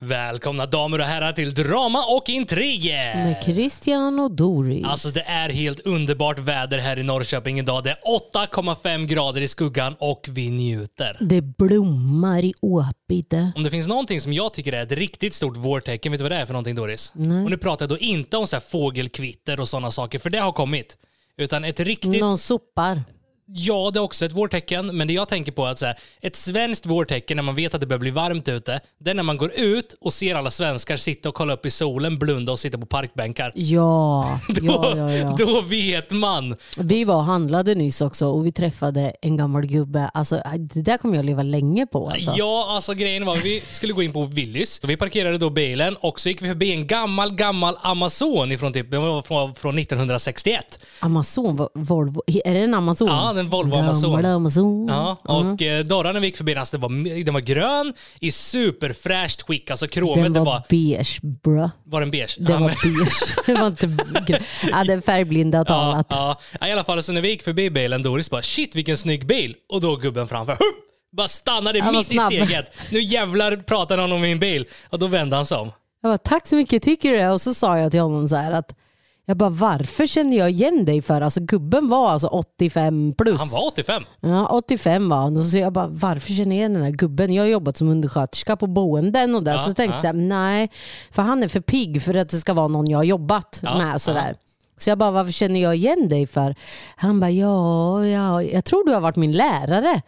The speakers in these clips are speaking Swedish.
Välkomna damer och herrar till Drama och intriger! Med Christian och Doris. Alltså det är helt underbart väder här i Norrköping idag. Det är 8,5 grader i skuggan och vi njuter. Det blommar i Åpide. Om det finns någonting som jag tycker är ett riktigt stort vårtecken, vet du vad det är för någonting Doris? Nej. Och nu pratar jag då inte om så här fågelkvitter och sådana saker, för det har kommit. Utan ett riktigt Någon sopar. Ja, det är också ett vårtecken, men det jag tänker på är att så här, ett svenskt vårtecken när man vet att det börjar bli varmt ute, det är när man går ut och ser alla svenskar sitta och kolla upp i solen, blunda och sitta på parkbänkar. Ja, Då, ja, ja, ja. då vet man. Vi var och handlade nyss också och vi träffade en gammal gubbe. Alltså, det där kommer jag leva länge på. Alltså. Ja, alltså grejen var vi skulle gå in på Willys. Vi parkerade då bilen och så gick vi förbi en gammal, gammal Amazon ifrån typ, från, från 1961. Amazon, Vo- Volvo. Är det en Amazon? Ja, den Volvo Amazon. Ja, och eh, dörrarna vi gick förbi den, alltså, det var, den var grön i superfräscht skick. Alltså kromet, Den det var, var, beige, bro. var den beige? Den Ja, var men- beige. Det var inte grön. Ja, den färgblinda har talat. ja. Ja, I alla fall, så när vi gick förbi bilen, Doris bara shit vilken snygg bil. Och då gubben framför, hup, bara stannade var mitt i steget. Nu jävlar pratar han om min bil. Och då vände han sig om. Jag bara, tack så mycket, tycker du det? Och så sa jag till honom så här att jag bara, varför känner jag igen dig för? Alltså gubben var alltså 85 plus. Han var 85. Ja, 85 var han. Så jag bara, varför känner jag igen den här gubben? Jag har jobbat som undersköterska på boenden och där. Ja, så tänkte ja. jag, så här, nej, för han är för pigg för att det ska vara någon jag har jobbat Ja, med. Sådär. Så jag bara, varför känner jag igen dig för? Han bara, ja, ja, jag tror du har varit min lärare.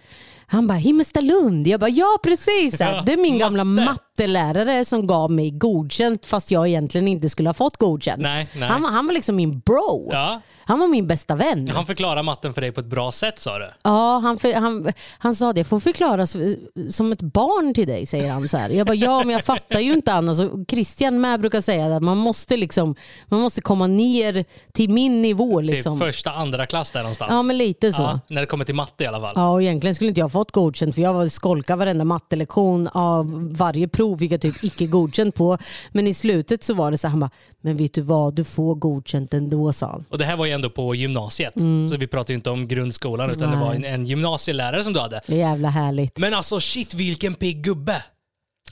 Han bara, Himmelstalund. Jag bara, ja precis. Ja, det är min gamla matte. mattelärare som gav mig godkänt fast jag egentligen inte skulle ha fått godkänt. Nej, nej. Han, var- han var liksom min bro. Ja. Han var min bästa vän. Han förklarar matten för dig på ett bra sätt sa du. Ja, han, för, han, han sa det, jag får förklara som ett barn till dig, säger han. Så här. Jag bara, ja men jag fattar ju inte annars. Christian med brukar säga att man måste, liksom, man måste komma ner till min nivå. Liksom. Typ första, andra klass där någonstans. Ja, men lite så. Ja, när det kommer till matte i alla fall. Ja, och egentligen skulle inte jag fått godkänt för jag var skolka varenda mattelektion. Av varje prov fick jag typ icke godkänt på. Men i slutet så var det så här, han bara, men vet du vad, du får godkänt ändå sa han. Och det här var ju ändå på gymnasiet. Så vi pratar ju inte om grundskolan utan det Mm. Nej. var en, en gymnasielärare som du hade. Det är jävla härligt. Men alltså shit vilken pigg gubbe.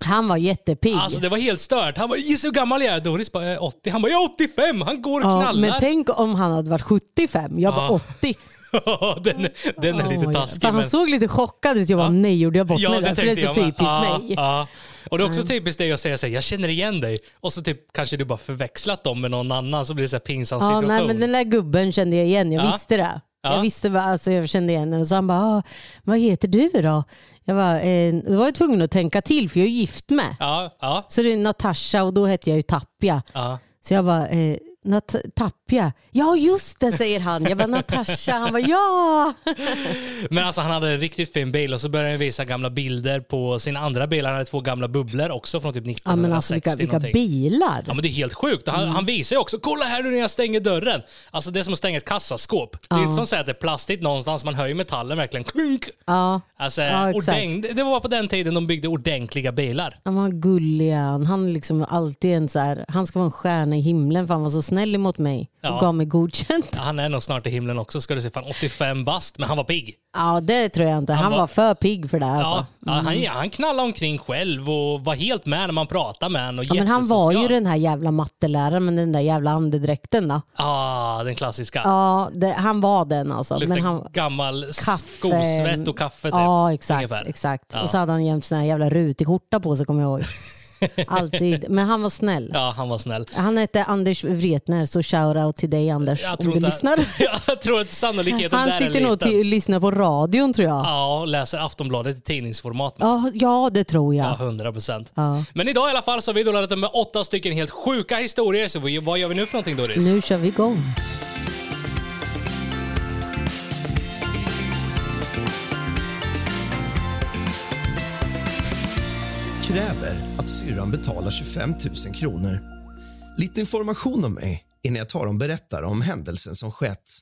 Han var jättepigg. Alltså det var helt stört. Han bara, gissa hur gammal jag är? Doris bara, "Jag är 80. Han bara, jag är 85. Han går och ja, knallar. men tänk om han hade varit 75, jag var Ja. 80. den, den är lite taskig. För han men- såg lite chockad ut. Jag bara, nej gjorde jag bort Ja, mig där? För det är så jag typiskt ja, mig. Ja. Och det är också typiskt dig att säga så här, jag känner igen dig. Och så typ kanske du bara förväxlat dem med någon annan så blir det så här pinsam Ja, situation. nej, men den där gubben kände jag igen. Jag Ja. visste det. Ja. Jag visste vad, alltså jag kände igen henne. Så han bara, ah, vad heter du då? Jag var, eh, då var jag tvungen att tänka till för jag är gift med. Ja, ja, Så det är Natasha och då hette jag ju Tapia. ja. Så jag bara, eh, Nat- Tapia. Ja just det säger han. Jag var Natasha. Han var ja. Men alltså han hade en riktigt fin bil och så började han visa gamla bilder på sin andra bil. Han hade två gamla bubblor också från typ 1960 Ja men alltså vilka, vilka bilar. Ja men det är helt sjukt. Mm. Han, han visar ju också, kolla här nu när jag stänger dörren. Alltså det är som att stänga ett kassaskåp. Det är inte som att säga att det är plastigt någonstans, man ju metallen verkligen klunk. Ja. Alltså, Ja, det det var på den tiden de byggde ordentliga bilar. Han var gullig han. Han, liksom alltid en så här, han ska vara en stjärna i himlen för han var så snäll emot mig och Ja. gav mig godkänt. Han är nog snart i himlen också ska du se. Fan 85 bast, men han var pigg. Ja det tror jag inte. Han, var- var för pigg för det alltså. ja, han, han knallade omkring själv och var helt med när man pratade med honom. Ja, men han var ju den här jävla matteläraren med den där jävla andedräkten då. Ja, den klassiska. Ja, det, han var den alltså. Luktar Men han, gammal skosvett och kaffe typ. Ja exakt. ungefär. exakt. Ja. Och så hade han jämt sån här jävla rutig skjorta på sig kommer jag ihåg. Alltid. Men han var snäll. Ja, han var snäll. Han hette Anders Wretner så shoutout till dig Anders Jag om tror du inte- lyssnar. Jag tror att sannolikheten Han där sitter är nog liten. och lyssnar på radion tror jag. Ja, och läser Aftonbladet i tidningsformat. Ja, ja det tror Ja, jag. 100 procent. Ja. Men idag i alla fall så har vi då laddat med åtta stycken helt sjuka historier. Så vad gör vi nu för någonting Doris? Nu kör vi igång. kräver att syrran betalar 25 000 kronor. Lite information om mig innan jag tar och berättar om händelsen som skett.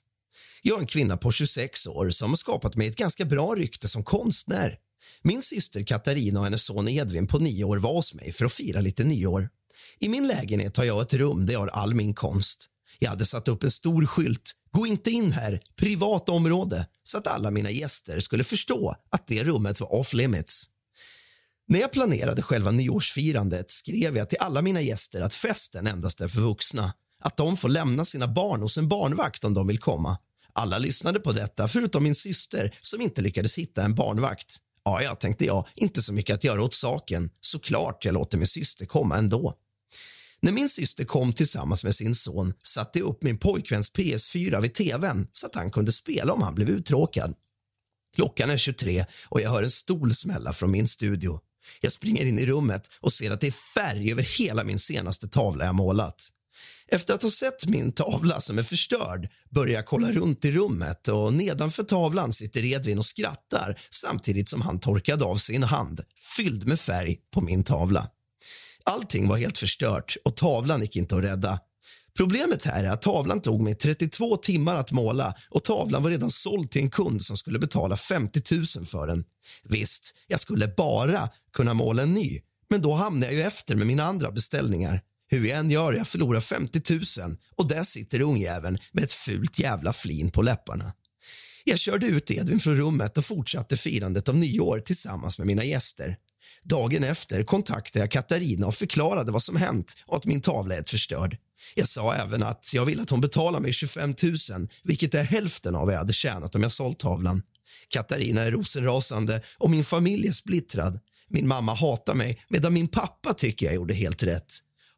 Jag är en kvinna på 26 år som har skapat mig ett ganska bra rykte som konstnär. Min syster Katarina och hennes son Edvin på nio år var hos mig för att fira lite nyår. I min lägenhet har jag ett rum där jag har all min konst. Jag hade satt upp en stor skylt. Gå inte in här, privat område, så att alla mina gäster skulle förstå att det rummet var off limits. När jag planerade själva nyårsfirandet skrev jag till alla mina gäster att festen endast är för vuxna. Att de får lämna sina barn hos en barnvakt om de vill komma. Alla lyssnade på detta, förutom min syster som inte lyckades hitta en barnvakt. Ja, ja, tänkte jag, inte så mycket att göra åt saken. Såklart jag låter min syster komma ändå. När min syster kom tillsammans med sin son satte jag upp min pojkväns PS4 vid tvn så att han kunde spela om han blev uttråkad. Klockan är 23 och jag hör en stol smälla från min studio. Jag springer in i rummet och ser att det är färg över hela min senaste tavla jag målat. Efter att ha sett min tavla som är förstörd börjar jag kolla runt i rummet och nedanför tavlan sitter Edvin och skrattar samtidigt som han torkade av sin hand fylld med färg på min tavla. Allting var helt förstört och tavlan gick inte att rädda. Problemet här är att tavlan tog mig 32 timmar att måla och tavlan var redan såld till en kund som skulle betala 50 000 för den. Visst, jag skulle bara kunna måla en ny, men då hamnar jag ju efter med mina andra beställningar. Hur jag än gör, jag förlorar 50 000 och där sitter ungjäveln med ett fult jävla flin på läpparna. Jag körde ut Edvin från rummet och fortsatte firandet av nyår tillsammans med mina gäster. Dagen efter kontaktade jag Katarina och förklarade vad som hänt och att min tavla är förstörd. Jag sa även att jag vill att hon betalar mig 25 000 vilket är hälften av vad jag hade tjänat om jag sålt tavlan. Katarina är rosenrasande och min familj är splittrad. Min mamma hatar mig medan min pappa tycker jag gjorde helt rätt.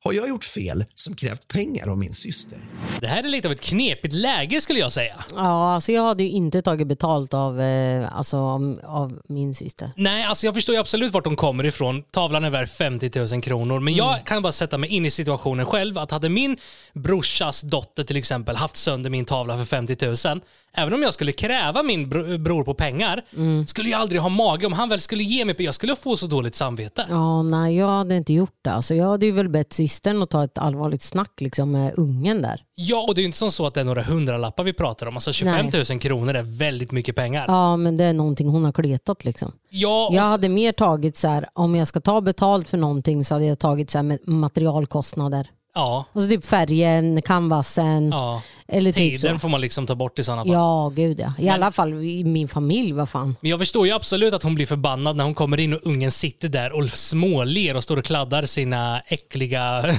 Har jag gjort fel som krävt pengar av min syster? Det här är lite av ett knepigt läge skulle jag säga. Ja, alltså jag hade ju inte tagit betalt av, eh, alltså, av, av min syster. Nej, alltså jag förstår ju absolut vart de kommer ifrån. Tavlan är värd 50 000 kronor. Men jag kan bara sätta mig in i situationen själv. Att hade min brorsas dotter till exempel haft sönder min tavla för 50 000. Även om jag skulle kräva min bro- bror på pengar, skulle jag aldrig ha mage om han väl skulle ge mig Jag skulle få så dåligt samvete. Ja, nej, jag hade inte gjort det. Alltså, jag hade ju väl bett systern att ta ett allvarligt snack liksom, med ungen där. Ja, och det är ju inte som så att det är några hundralappar vi pratar om. Alltså 25 000 kronor är väldigt mycket pengar. Ja, men det är någonting hon har kletat liksom. Ja, och Jag hade mer tagit så här, om jag ska ta betalt för någonting så hade jag tagit så här med materialkostnader. ja, Alltså typ färgen, canvasen ja. Eller typ. Tiden får man liksom ta bort i sådana fall. Ja, gud ja. I alla fall i min familj, vad fan. Men jag förstår ju absolut att hon blir förbannad när hon kommer in och ungen sitter där och småler och står och kladdar sina äckliga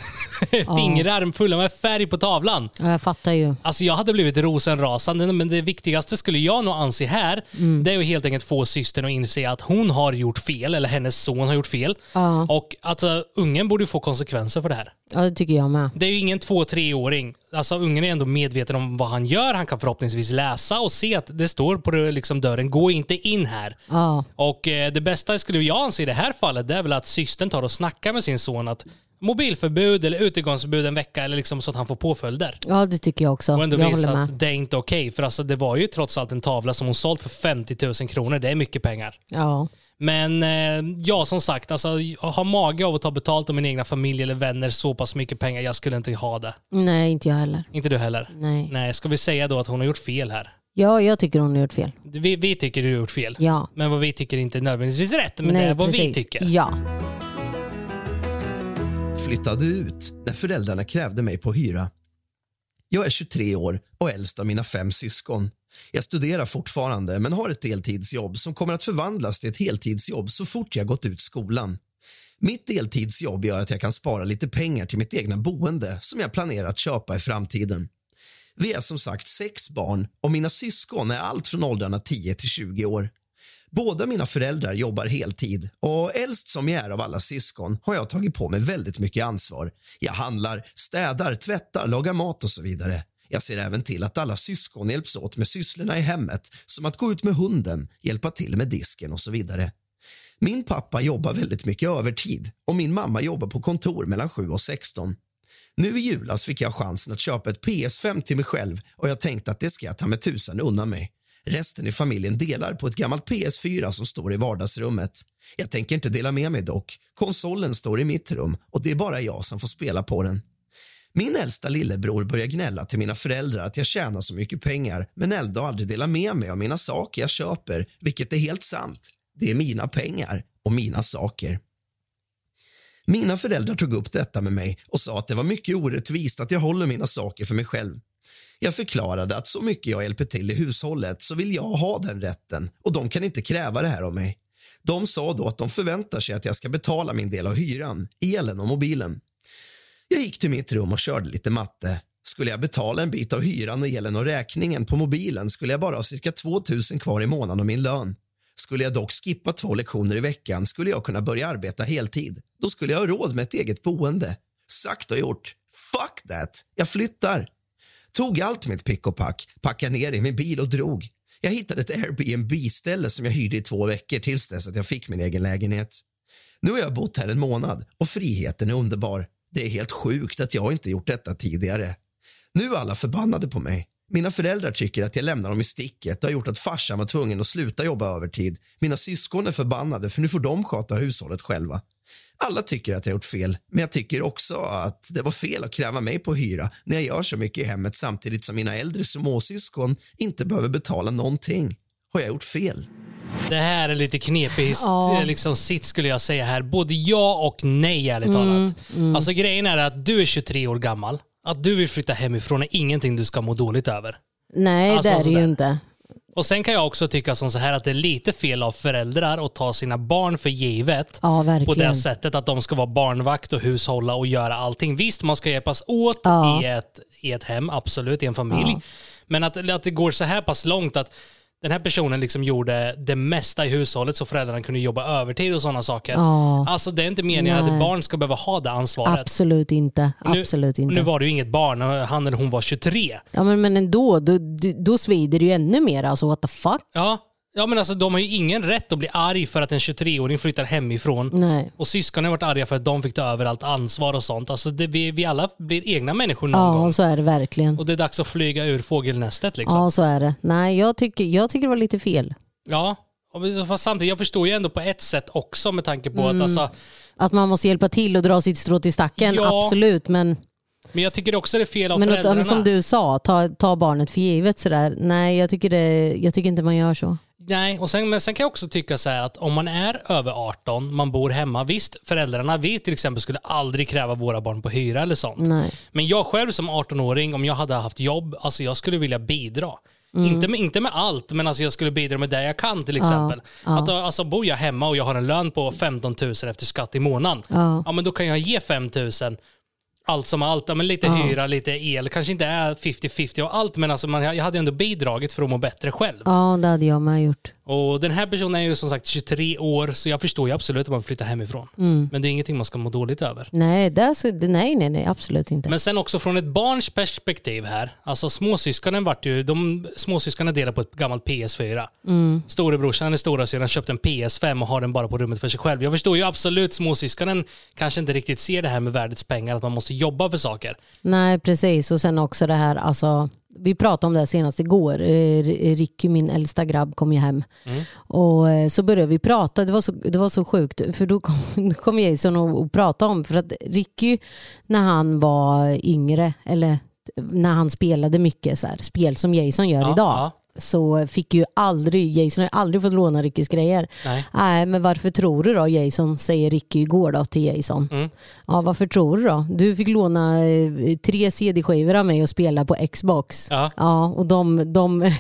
fingrar fulla med färg på tavlan. Ja, jag fattar ju. Alltså jag hade blivit rosenrasande, men det viktigaste skulle jag nog anse här, Mm. det är ju helt enkelt få systern att inse att hon har gjort fel, eller hennes son har gjort fel. Ja. Och att uh, ungen borde få konsekvenser för det här. Ja, det tycker jag med. Det är ju ingen två, treåring. Alltså ungen är ändå medveten om vad han gör. Han kan förhoppningsvis läsa och se att det står på liksom, dörren, gå inte in här. Ja, Och eh, det bästa skulle jag anse i det här fallet, det är väl att systern tar och snackar med sin son att mobilförbud eller utegångsförbud en vecka eller liksom så att han får påföljder. ja det tycker jag också. Och ändå jag visa att det är inte okej. För alltså, det var ju trots allt en tavla som hon sålt för 50 000 kronor. Det är mycket pengar. Ja. Men eh, ja, som sagt, alltså, ha mage av att ta betalt av min egna familj eller vänner så pass mycket pengar, jag skulle inte ha det. Nej, inte jag heller. Inte du heller? Nej. Nej, ska vi säga då att hon har gjort fel här? Ja, jag tycker hon har gjort fel. Vi, vi tycker du har gjort fel. Ja. Men vad vi tycker är inte nödvändigtvis rätt, men Nej, det är vad vi precis. tycker. Ja. flyttade ut när föräldrarna krävde mig på hyra. Jag är 23 år och äldst av mina fem syskon. Jag studerar fortfarande men har ett deltidsjobb som kommer att förvandlas till ett heltidsjobb så fort jag gått ut skolan. Mitt deltidsjobb gör att jag kan spara lite pengar till mitt egna boende som jag planerar att köpa i framtiden. Vi är som sagt sex barn och mina syskon är allt från åldrarna 10 till 20 år. Båda mina föräldrar jobbar heltid och äldst som jag är av alla syskon har jag tagit på mig väldigt mycket ansvar. Jag handlar, städar, tvättar, lagar mat och så vidare. Jag ser även till att alla syskon hjälps åt med sysslorna i hemmet som att gå ut med hunden, hjälpa till med disken och så vidare. Min pappa jobbar väldigt mycket övertid och min mamma jobbar på kontor mellan 7 och 16. Nu i julas fick jag chansen att köpa ett PS5 till mig själv och jag tänkte att det ska jag ta med tusan unna mig. Resten i familjen delar på ett gammalt PS4 som står i vardagsrummet. Jag tänker inte dela med mig dock. Konsolen står i mitt rum och det är bara jag som får spela på den. Min äldsta lillebror börjar gnälla till mina föräldrar att jag tjänar så mycket pengar men ändå aldrig delar med mig av mina saker jag köper, vilket är helt sant. Det är mina pengar och mina saker. Mina föräldrar tog upp detta med mig och sa att det var mycket orättvist att jag håller mina saker för mig själv. Jag förklarade att så mycket jag hjälper till i hushållet så vill jag ha den rätten och de kan inte kräva det här av mig. De sa då att de förväntar sig att jag ska betala min del av hyran, elen och mobilen. Jag gick till mitt rum och körde lite matte. Skulle jag betala en bit av hyran och elen och räkningen på mobilen skulle jag bara ha cirka 2 000 kvar i månaden av min lön. Skulle jag dock skippa två lektioner i veckan skulle jag kunna börja arbeta heltid. Då skulle jag ha råd med ett eget boende. Sagt och gjort. Fuck that! Jag flyttar. Tog allt mitt pick och pack, packade ner i min bil och drog. Jag hittade ett Airbnb-ställe som jag hyrde i två veckor tills dess att jag fick min egen lägenhet. Nu har jag bott här en månad och friheten är underbar. Det är helt sjukt att jag inte gjort detta tidigare. Nu är alla förbannade på mig. Mina föräldrar tycker att jag lämnar dem i sticket Det har gjort att farsan var tvungen att sluta jobba övertid. Mina syskon är förbannade för nu får de sköta hushållet själva. Alla tycker att jag gjort fel, men jag tycker också att det var fel att kräva mig på hyra när jag gör så mycket i hemmet samtidigt som mina äldre småsyskon inte behöver betala någonting. Har jag gjort fel? Det här är lite knepig Ja. liksom, sitt skulle jag säga här. Både ja och nej ärligt Mm, talat. Alltså grejen är att du är 23 år gammal. Att du vill flytta hemifrån är ingenting du ska må dåligt över. Nej, Alltså, det är det ju inte. Och Sen kan jag också tycka som så här att det är lite fel av föräldrar att ta sina barn för givet. Ja, på det sättet att de ska vara barnvakt och hushålla och göra allting. Visst, man ska hjälpas åt Ja. i, ett, i ett hem, absolut, i en familj. Men att, att det går så här pass långt att den här personen liksom gjorde det mesta i hushållet så föräldrarna kunde jobba övertid och sådana saker. Ja. Alltså det är inte meningen att Nej. ett barn ska behöva ha det ansvaret. Absolut inte. Nu- Absolut inte. Nu var det ju inget barn, han eller hon var 23. Ja, men, men ändå, då, då, då svider det ju ännu mer. Alltså what the fuck? Ja, ja men alltså de har ju ingen rätt att bli arg för att en 23-åring flyttar hemifrån. Nej. Och syskonen har varit arga för att de fick ta över allt ansvar och sånt. Alltså det, vi, vi alla blir egna människor någon Ja, gång. så är det verkligen. Och det är dags att flyga ur fågelnästet liksom. Ja, så är det. Nej, jag tycker, jag tycker det var lite fel. Ja. Och fast samtidigt, jag förstår ju ändå på ett sätt också med tanke på Mm. att alltså, Att man måste hjälpa till och dra sitt strå till stacken, Ja. absolut. Men, men jag tycker också det är fel av men att, föräldrarna. som du sa, ta, ta barnet för givet sådär. Nej, jag tycker, det, jag tycker inte man gör så. Nej, och sen, men sen kan jag också tycka så här att om man är över 18, man bor hemma, visst föräldrarna vi till exempel skulle aldrig kräva våra barn på hyra eller sånt. Nej. Men jag själv som 18-åring, om jag hade haft jobb, alltså jag skulle vilja bidra. Mm. Inte, med, inte med allt, men alltså jag skulle bidra med det jag kan till exempel. Att, alltså, bor jag hemma och jag har en lön på 15 000 efter skatt i månaden, Ja. ja, men då kan jag ge 5 000 allt som allt, ja, men lite hyra, lite el, kanske inte är 50-50 och allt, men alltså man, jag hade ju ändå bidragit för att må bättre själv. Ja, det hade jag med gjort. Och den här personen är ju som sagt 23 år, så jag förstår ju absolut att man flyttar hemifrån. Mm. Men det är ingenting man ska må dåligt över. Nej, det är så, nej, nej, nej, absolut inte. Men sen också från ett barns perspektiv här. Alltså småsyskonen vart ju, de småsyskonen delar på ett gammalt PS4. Mm. Storebrorsan eller storasyrran köpte en PS5 och har den bara på rummet för sig själv. Jag förstår ju absolut småsyskonen kanske inte riktigt ser det här med värdets pengar, att man måste jobba för saker. Nej, precis. Och sen också det här, alltså, vi pratade om det här senast igår. Eh, Ricky, min äldsta grabb, kom ju hem. Och eh, så började vi prata, det var så, det var så sjukt. För då kom, då kom Jason och, och pratade om, för att Ricky när han var yngre, eller när han spelade mycket så här, spel som Jason gör Ja, idag. ja. Så fick ju aldrig, Jason har aldrig fått låna Rickys grejer. Nej. Nej, men varför tror du då Jason, säger Ricky igår då till Jason. Mm. Ja, varför tror du då? Du fick låna eh, tre CD-skivor av mig och spela på Xbox. Ja. Ja, och de, de,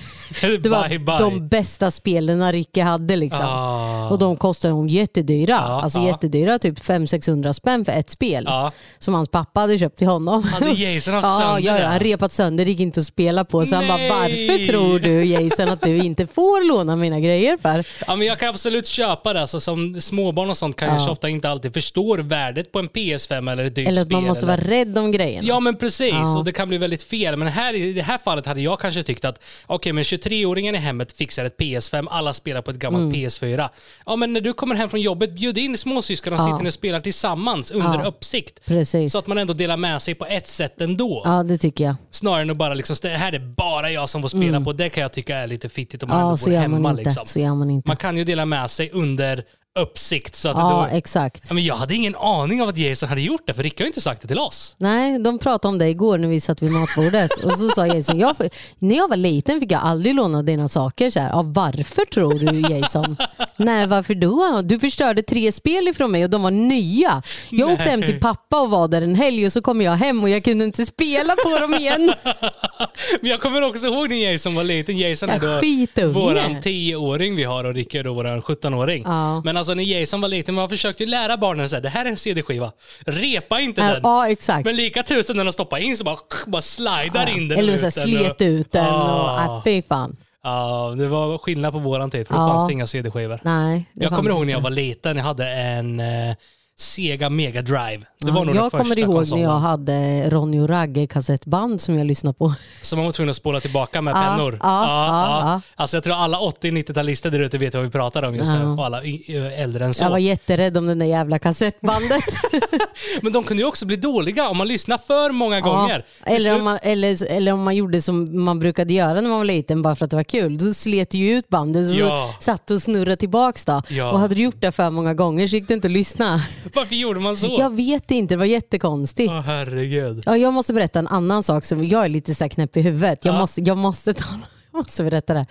det var bye bye. de bästa spelen Ricky hade liksom. Ah. Och de kostade hon jättedyra. Ja, alltså ja. jättedyra, typ 500-600 spänn för ett spel. Ja. Som hans pappa hade köpt till honom. Hade Jason haft Ja, sönder ja, ja, han repat sönder, det gick inte att spela på. Så han bara, Nej. varför tror du Jason att du inte får låna mina grejer för? Ja, men jag kan absolut köpa det. Alltså, som småbarn och sånt kanske ofta inte alltid förstår värdet på en PS5 eller ett dyrt Eller att man måste eller... vara rädd om grejerna. Ja men precis, Ja. och det kan bli väldigt fel. Men här, i det här fallet hade jag kanske tyckt att okej, men 23-åringen i hemmet fixar ett PS5, alla spelar på ett gammalt Mm. PS4. Ja men när du kommer hem från jobbet, bjud in småsyskon och sitter och spelar tillsammans under Ja. uppsikt. Precis. Så att man ändå delar med sig på ett sätt ändå. Ja, det tycker jag. Snarare än att bara liksom, det här är bara jag som får spela på. Det kan jag tycka är lite fittigt om man. Ja, ändå bor hemma. man inte. Liksom. Man. Man kan ju dela med sig under uppsikt. Så att Ja, då, exakt. men jag hade ingen aning av att Jason hade gjort det, för Rick har ju inte sagt det till oss. Nej, de pratade om det igår när vi satt vid matbordet. Och så sa Jason, jag, när jag var liten fick jag aldrig låna dina saker. Så här, ja, varför tror du Jason? Nej, varför då? Du förstörde tre spel ifrån mig och de var nya. Jag åkte hem till pappa och var där en helg och så kom jag hem och jag kunde inte spela på dem igen. Men jag kommer också ihåg när Jason var liten. Jason Ja, är då våran 10-åring vi har och Rickard då våran 17-åring. Ja. Men alltså när Jason var liten, man försökte ju lära barnen att det här är en CD-skiva. Repa inte Ja, den. ja, exakt. Men lika tusen när de stoppar in så bara, bara slidar in den Eller så slet och- ut den. Och, Ah. äh, fy fan. Ja, det var skillnad på våran tid för då Ja. fanns det inga CD-skivor. Nej, det Jag kommer fanns ihåg när inte. jag var liten, jag hade en eh, Sega Mega Drive. Det var Ja, nog jag den kommer ihåg konsolen. när jag hade Ronny och Ragge kassettband som jag lyssnade på. Som man var tvungen att spola tillbaka med Ja, pennor. ja, ja, ja. Alltså jag tror alla 80-90-talister där ute vet vad vi pratar om just nu. Och alla äldre än så. Jag var jätterädd om den där jävla kassettbandet. Men de kunde ju också bli dåliga om man lyssnar för många gånger. Eller, om man, eller, eller om man gjorde som man brukade göra när man var liten bara för att det var kul. Då slet ju ut bandet och Ja. satt och snurrade tillbaks då. Ja. Och hade du gjort det för många gånger så gick det inte att lyssna. Varför gjorde man så? Jag vet inte, det var jättekonstigt. Åh herregud. Ja, jag måste berätta en annan sak som jag är lite så här knäpp i huvudet. Jag, Ja. måste, jag, måste ta, jag måste berätta det.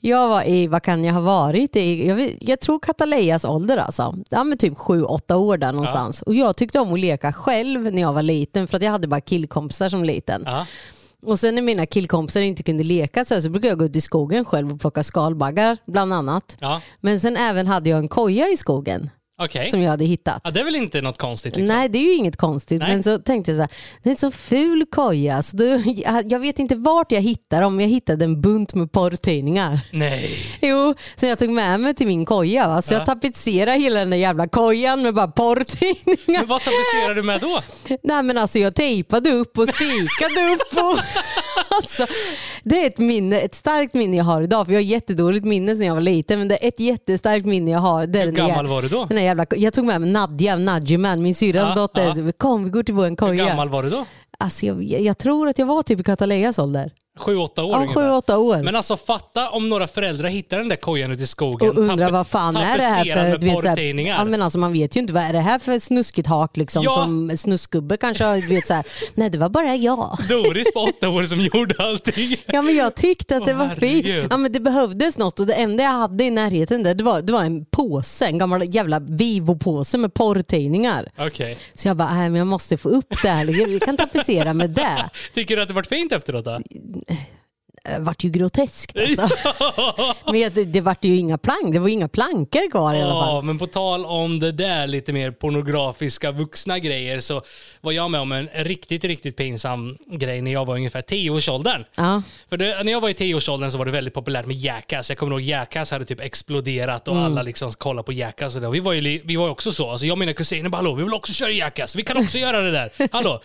Jag var i, vad kan jag ha varit i? Jag, vet, jag tror Katalejas ålder alltså. Ja, men typ sju, åtta år där någonstans. Och jag tyckte om att leka själv när jag var liten för att jag hade bara killkompisar som liten. Ja. Och sen när mina killkompisar inte kunde leka så, här, så brukade jag gå ut i skogen själv och plocka skalbaggar bland annat. Ja. Men sen även hade jag en koja i skogen Okej. som jag hade hittat. Ja, det är väl inte något konstigt liksom? Nej det är ju inget konstigt Nej. men så tänkte jag så här, det är en så ful koja så då, jag, vet inte vart jag hittade dem, jag hittade en bunt med porrtidningar. Nej. Jo, så jag tog med mig till min koja. Va? Så Ja. jag tapetserade hela den där jävla kojan med bara porrtidningar. Men vad tapetserar du med då? Nej men alltså jag tejpade upp och spikade upp. Och, alltså, det är ett minne, ett starkt minne jag har idag för jag har jättedåligt minne sedan jag var liten men det är ett jättestarkt minne jag har. Hur gammal var du då? Jävla, jag tog med mig Nadja, Nadjiman, min syrras Ja, dotter. Kom vi går till vår Hur koja. gammal var du då? Alltså, jag, jag tror att jag var typ i Katalejas ålder. Sju, åtta år Ja, ungefär. sju, åtta år. Men alltså fatta om några föräldrar hittar den där kojan ute i skogen. och undrar tape- vad fan är det här tapetserad för... med du vet, så här, porrtidningar. ja, men alltså, man vet ju inte vad är det här för snuskigt hak liksom, Ja. som snuskgubbe kanske har, du vet, så här, Nej det var bara jag. Doris på åtta år som gjorde allting. Ja men jag tyckte att det Åh, var fint. herregud. Ja, men det behövdes något och det enda jag hade i närheten där, det, var, det var en påse, en gammal jävla Vivo-påse med porrtidningar. Okej. Så jag bara, nej men jag måste få upp det här, jag kan tapetsera med det. Tycker du att det varit fint efteråt då? Det vart ju groteskt alltså. Men det, det vart ju inga plank, det var inga plankor kvar i alla fall. Ja, men på tal om det där lite mer pornografiska vuxna grejer så var jag med om en riktigt, riktigt pinsam grej när jag var ungefär 10-årsåldern. Ja. För det, när jag var i 10-årsåldern så var det väldigt populärt med Jackass. Jag kommer ihåg Jackass hade typ exploderat och alla liksom kollade på Jackass. Och det. Vi, var ju, vi var också så. Alltså jag och mina kusiner bara hallå, vi vill också köra Jackass. Vi kan också göra det där. Hallå.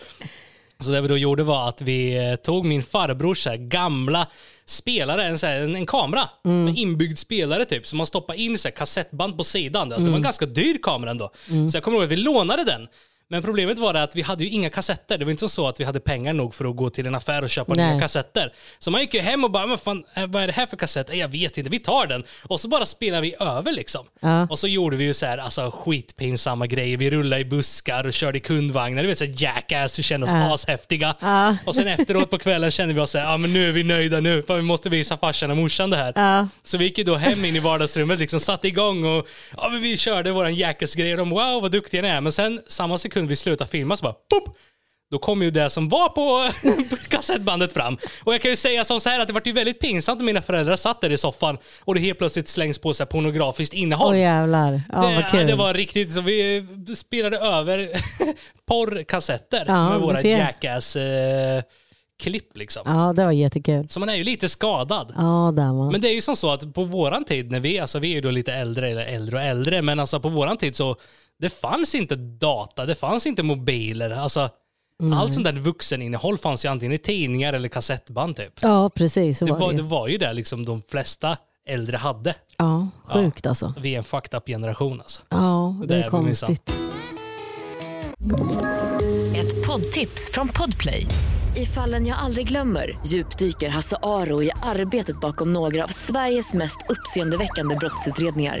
Så det vi då gjorde var att vi eh, tog min farbrors så här, gamla spelare, en, så här, en, en kamera med inbyggd spelare typ, som man stoppade in så här, kassettband på sidan. Alltså, Det var en ganska dyr kamera ändå. Så jag kommer ihåg att vi lånade den. Men problemet var att vi hade ju inga kassetter. Det var inte så att vi hade pengar nog för att gå till en affär och köpa Nej. nya kassetter. Så man gick ju hem och bara, men fan, eh, vad är det här för kassett? Eh, Jag vet inte, vi tar den. Och så bara spelar vi över liksom. Ja. Och så gjorde vi ju så här, alltså skitpinsamma grejer. Vi rullade i buskar och körde i kundvagnar. Du vet så här jackass, vi kände oss Ja. ashäftiga. Ja. Och sen efteråt på kvällen kände vi oss så här, ja men nu är vi nöjda nu. Vi måste visa farsan och morsan det här. Ja. Så vi gick ju då hem in i vardagsrummet, liksom satte igång och ja, men vi körde våran jackass-grej. De wow vad duktiga ni är. Men sen samma sekund vi slutade filma så bara pop! Då kom ju det som var på kassettbandet fram. Och jag kan ju säga som så här att det var ju väldigt pinsamt när mina föräldrar satt där i soffan och det helt plötsligt slängs på här pornografiskt innehåll. Åh jävlar, ja, det, vad kul. det var riktigt så vi spelade över porrkassetter Ja, med våra ser. jackass-klipp liksom. Ja det var jättekul. Så man är ju lite skadad. Ja där man. Men det är ju som så att på våran tid, när vi, alltså vi är ju då lite äldre, eller äldre och äldre, men alltså på våran tid så det fanns inte data, det fanns inte mobiler. Alltså, Allt sånt där vuxeninnehåll fanns ju antingen i tidningar eller kassettband typ. Ja precis så Det var var, det det ju. var ju det liksom de flesta äldre hade. Ja, sjukt alltså. Vi är en fucked up generation alltså. Ja, det, Det är konstigt. Ett poddtips från Podplay. I fallen jag aldrig glömmer djupdyker Hasse Aro i arbetet bakom några av Sveriges mest uppseendeväckande brottsutredningar.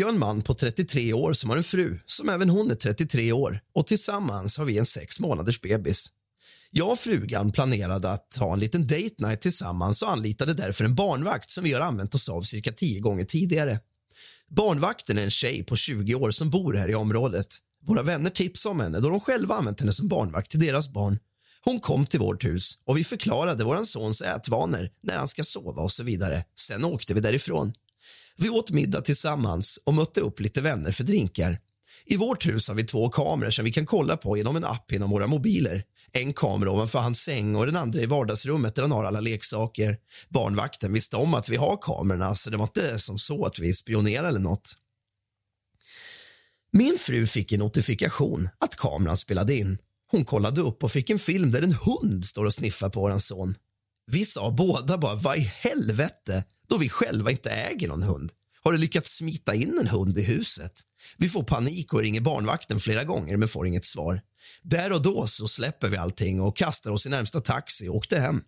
Jag är en man på 33 år som har en fru som även hon är 33 år och tillsammans har vi en sex månaders bebis. Jag och frugan planerade att ha en liten date night tillsammans och anlitade därför en barnvakt som vi har använt oss av cirka tio gånger tidigare. Barnvakten är en tjej på 20 år som bor här i området. Våra vänner tipsade om henne då de själva använt henne som barnvakt till deras barn. Hon kom till vårt hus och vi förklarade vår sons ätvanor, när han ska sova och så vidare. Sen åkte vi därifrån. Vi åt middag tillsammans och mötte upp lite vänner för drinkar. I vårt hus har vi två kameror som vi kan kolla på genom en app inom våra mobiler. En kamera ovanför hans säng och den andra i vardagsrummet där han har alla leksaker. Barnvakten visste om att vi har kamerorna så det var inte som så att vi spionerade eller något. Min fru fick en notifikation att kameran spelade in. Hon kollade upp och fick en film där en hund står och sniffar på vår son. Vi sa båda bara, vad i helvete, då vi själva inte äger någon hund. Har du lyckats smita in en hund i huset? Vi får panik och ringer barnvakten flera gånger men får inget svar. Där och då så släpper vi allting och kastar oss i närmsta taxi och åkte hem.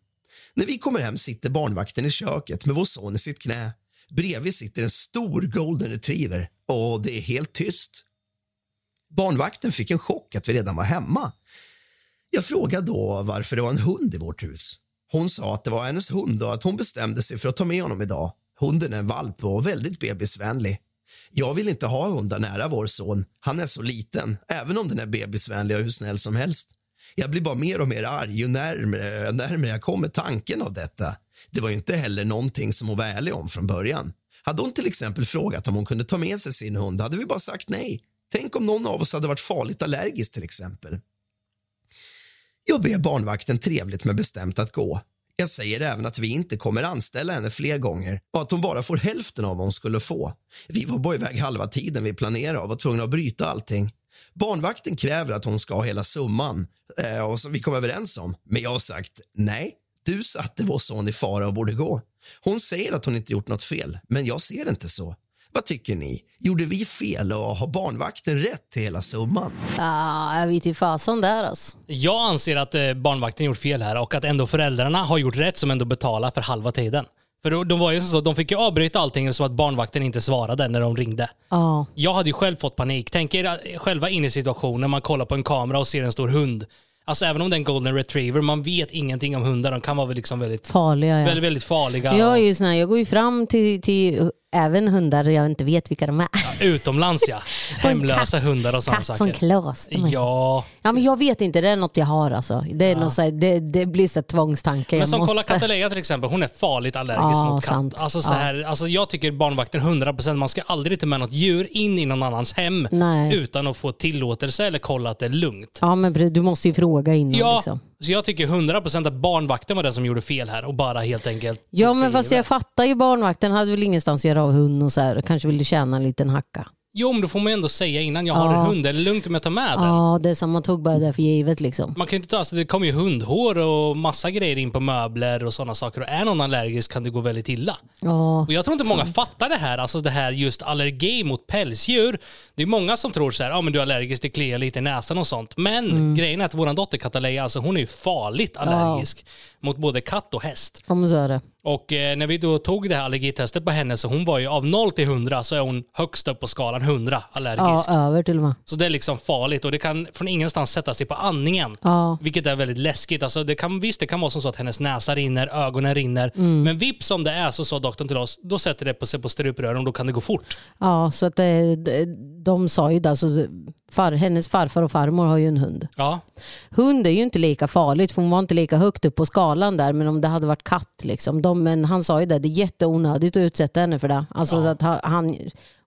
När vi kommer hem sitter barnvakten i köket med vår son i sitt knä. Bredvid sitter en stor golden retriever och det är helt tyst. Barnvakten fick en chock att vi redan var hemma. Jag frågade då varför det var en hund i vårt hus. Hon sa att det var hennes hund och att hon bestämde sig för att ta med honom idag. Hunden är en valp och väldigt bebisvänlig. Jag vill inte ha hundar nära vår son. Han är så liten, även om den är bebisvänlig och hur snäll som helst. Jag blir bara mer och mer arg ju närmare, närmare jag kommer tanken av detta. Det var ju inte heller någonting som hon var ärlig om från början. Hade hon till exempel frågat om hon kunde ta med sig sin hund hade vi bara sagt nej. Tänk om någon av oss hade varit farligt allergisk till exempel. Jag ber barnvakten trevligt men bestämt att gå. Jag säger även att vi inte kommer anställa henne fler gånger och att hon bara får hälften av vad hon skulle få. Vi var bara iväg halva tiden vi planerade och var tvungna att bryta allting. Barnvakten kräver att hon ska ha hela summan eh, och som vi kom överens om. Men jag har sagt nej. Du satte vår son i fara och borde gå. Hon säger att hon inte gjort något fel, men jag ser det inte så. Vad tycker ni? Gjorde vi fel och har barnvakten rätt till hela summan? Ah, jag vet inte fasen där alltså. Jag anser att eh, barnvakten gjort fel här och att ändå föräldrarna har gjort rätt som ändå betalar för halva tiden. För de, var ju så, de fick ju avbryta allting så att barnvakten inte svarade när de ringde. Ja. Jag hade ju själv fått panik. Tänk er eh, själva in i situationen, man kollar på en kamera och ser en stor hund. Alltså även om det är en golden retriever, man vet ingenting om hundar. De kan vara liksom väldigt, Farliga ja. väldigt, väldigt farliga. Jag, är ju sån här, jag går ju fram till, till även hundar jag inte vet vilka de är. Utomlands ja. Hemlösa katt- hundar och sådana Katt som saker. mig. Ja, Ja, men jag vet inte, det är något jag har alltså. Det, är något så här, det, det blir så tvångstanke. men som måste... kolla Kataleja till exempel, hon är farligt allergisk Ja, mot katt. sant. Alltså, så Ja. här, alltså, jag tycker barnvakten 100%, man ska aldrig ta med något djur in i någon annans hem Nej. utan att få tillåtelse eller kolla att det är lugnt. Ja men du måste ju fråga innan. Ja, Liksom. Så jag tycker 100% att barnvakten var den som gjorde fel här och bara helt enkelt Ja men fast jag fattar ju barnvakten hade väl ingenstans att göra av hund och så här. Kanske ville tjäna en liten hacka. Jo, men då får man ju ändå säga innan jag har Ja. en hund, är det lugnt om jag tar med den? Ja det är som man tog bara det för givet liksom. Man kan ju inte ta, alltså det kommer ju hundhår och massa grejer in på möbler och sådana saker. Och är någon allergisk kan det gå väldigt illa. Ja. Och jag tror inte många fattar det här, alltså det här just allergi mot pälsdjur. Det är många som tror så här, ja men du är allergisk, det kliar lite i näsan och sånt. Men Mm. grejen är att vår dotter Kataleja, alltså hon är ju farligt allergisk mot både katt och häst. Ja men så är det. Och eh, när vi då tog det här allergitestet på henne så hon var ju av 0 till 100 så är hon högst upp på skalan 100 allergisk. Ja över till och med. Så det är liksom farligt och det kan från ingenstans sätta sig på andningen. Ja. Vilket är väldigt läskigt. Alltså det kan, visst, det kan vara som så att hennes näsa rinner, ögonen rinner. Mm. Men vips som det är så sa doktorn till oss, då sätter det på sig på struprören och då kan det gå fort. Ja så att det, de sa ju det, alltså, far, hennes farfar och farmor har ju en hund. Ja, Hund är ju inte lika farligt för hon var inte lika högt upp på skalan där men om det hade varit katt liksom. De, men han sa ju det, det är jätteonödigt att utsätta henne för det. Alltså så att han,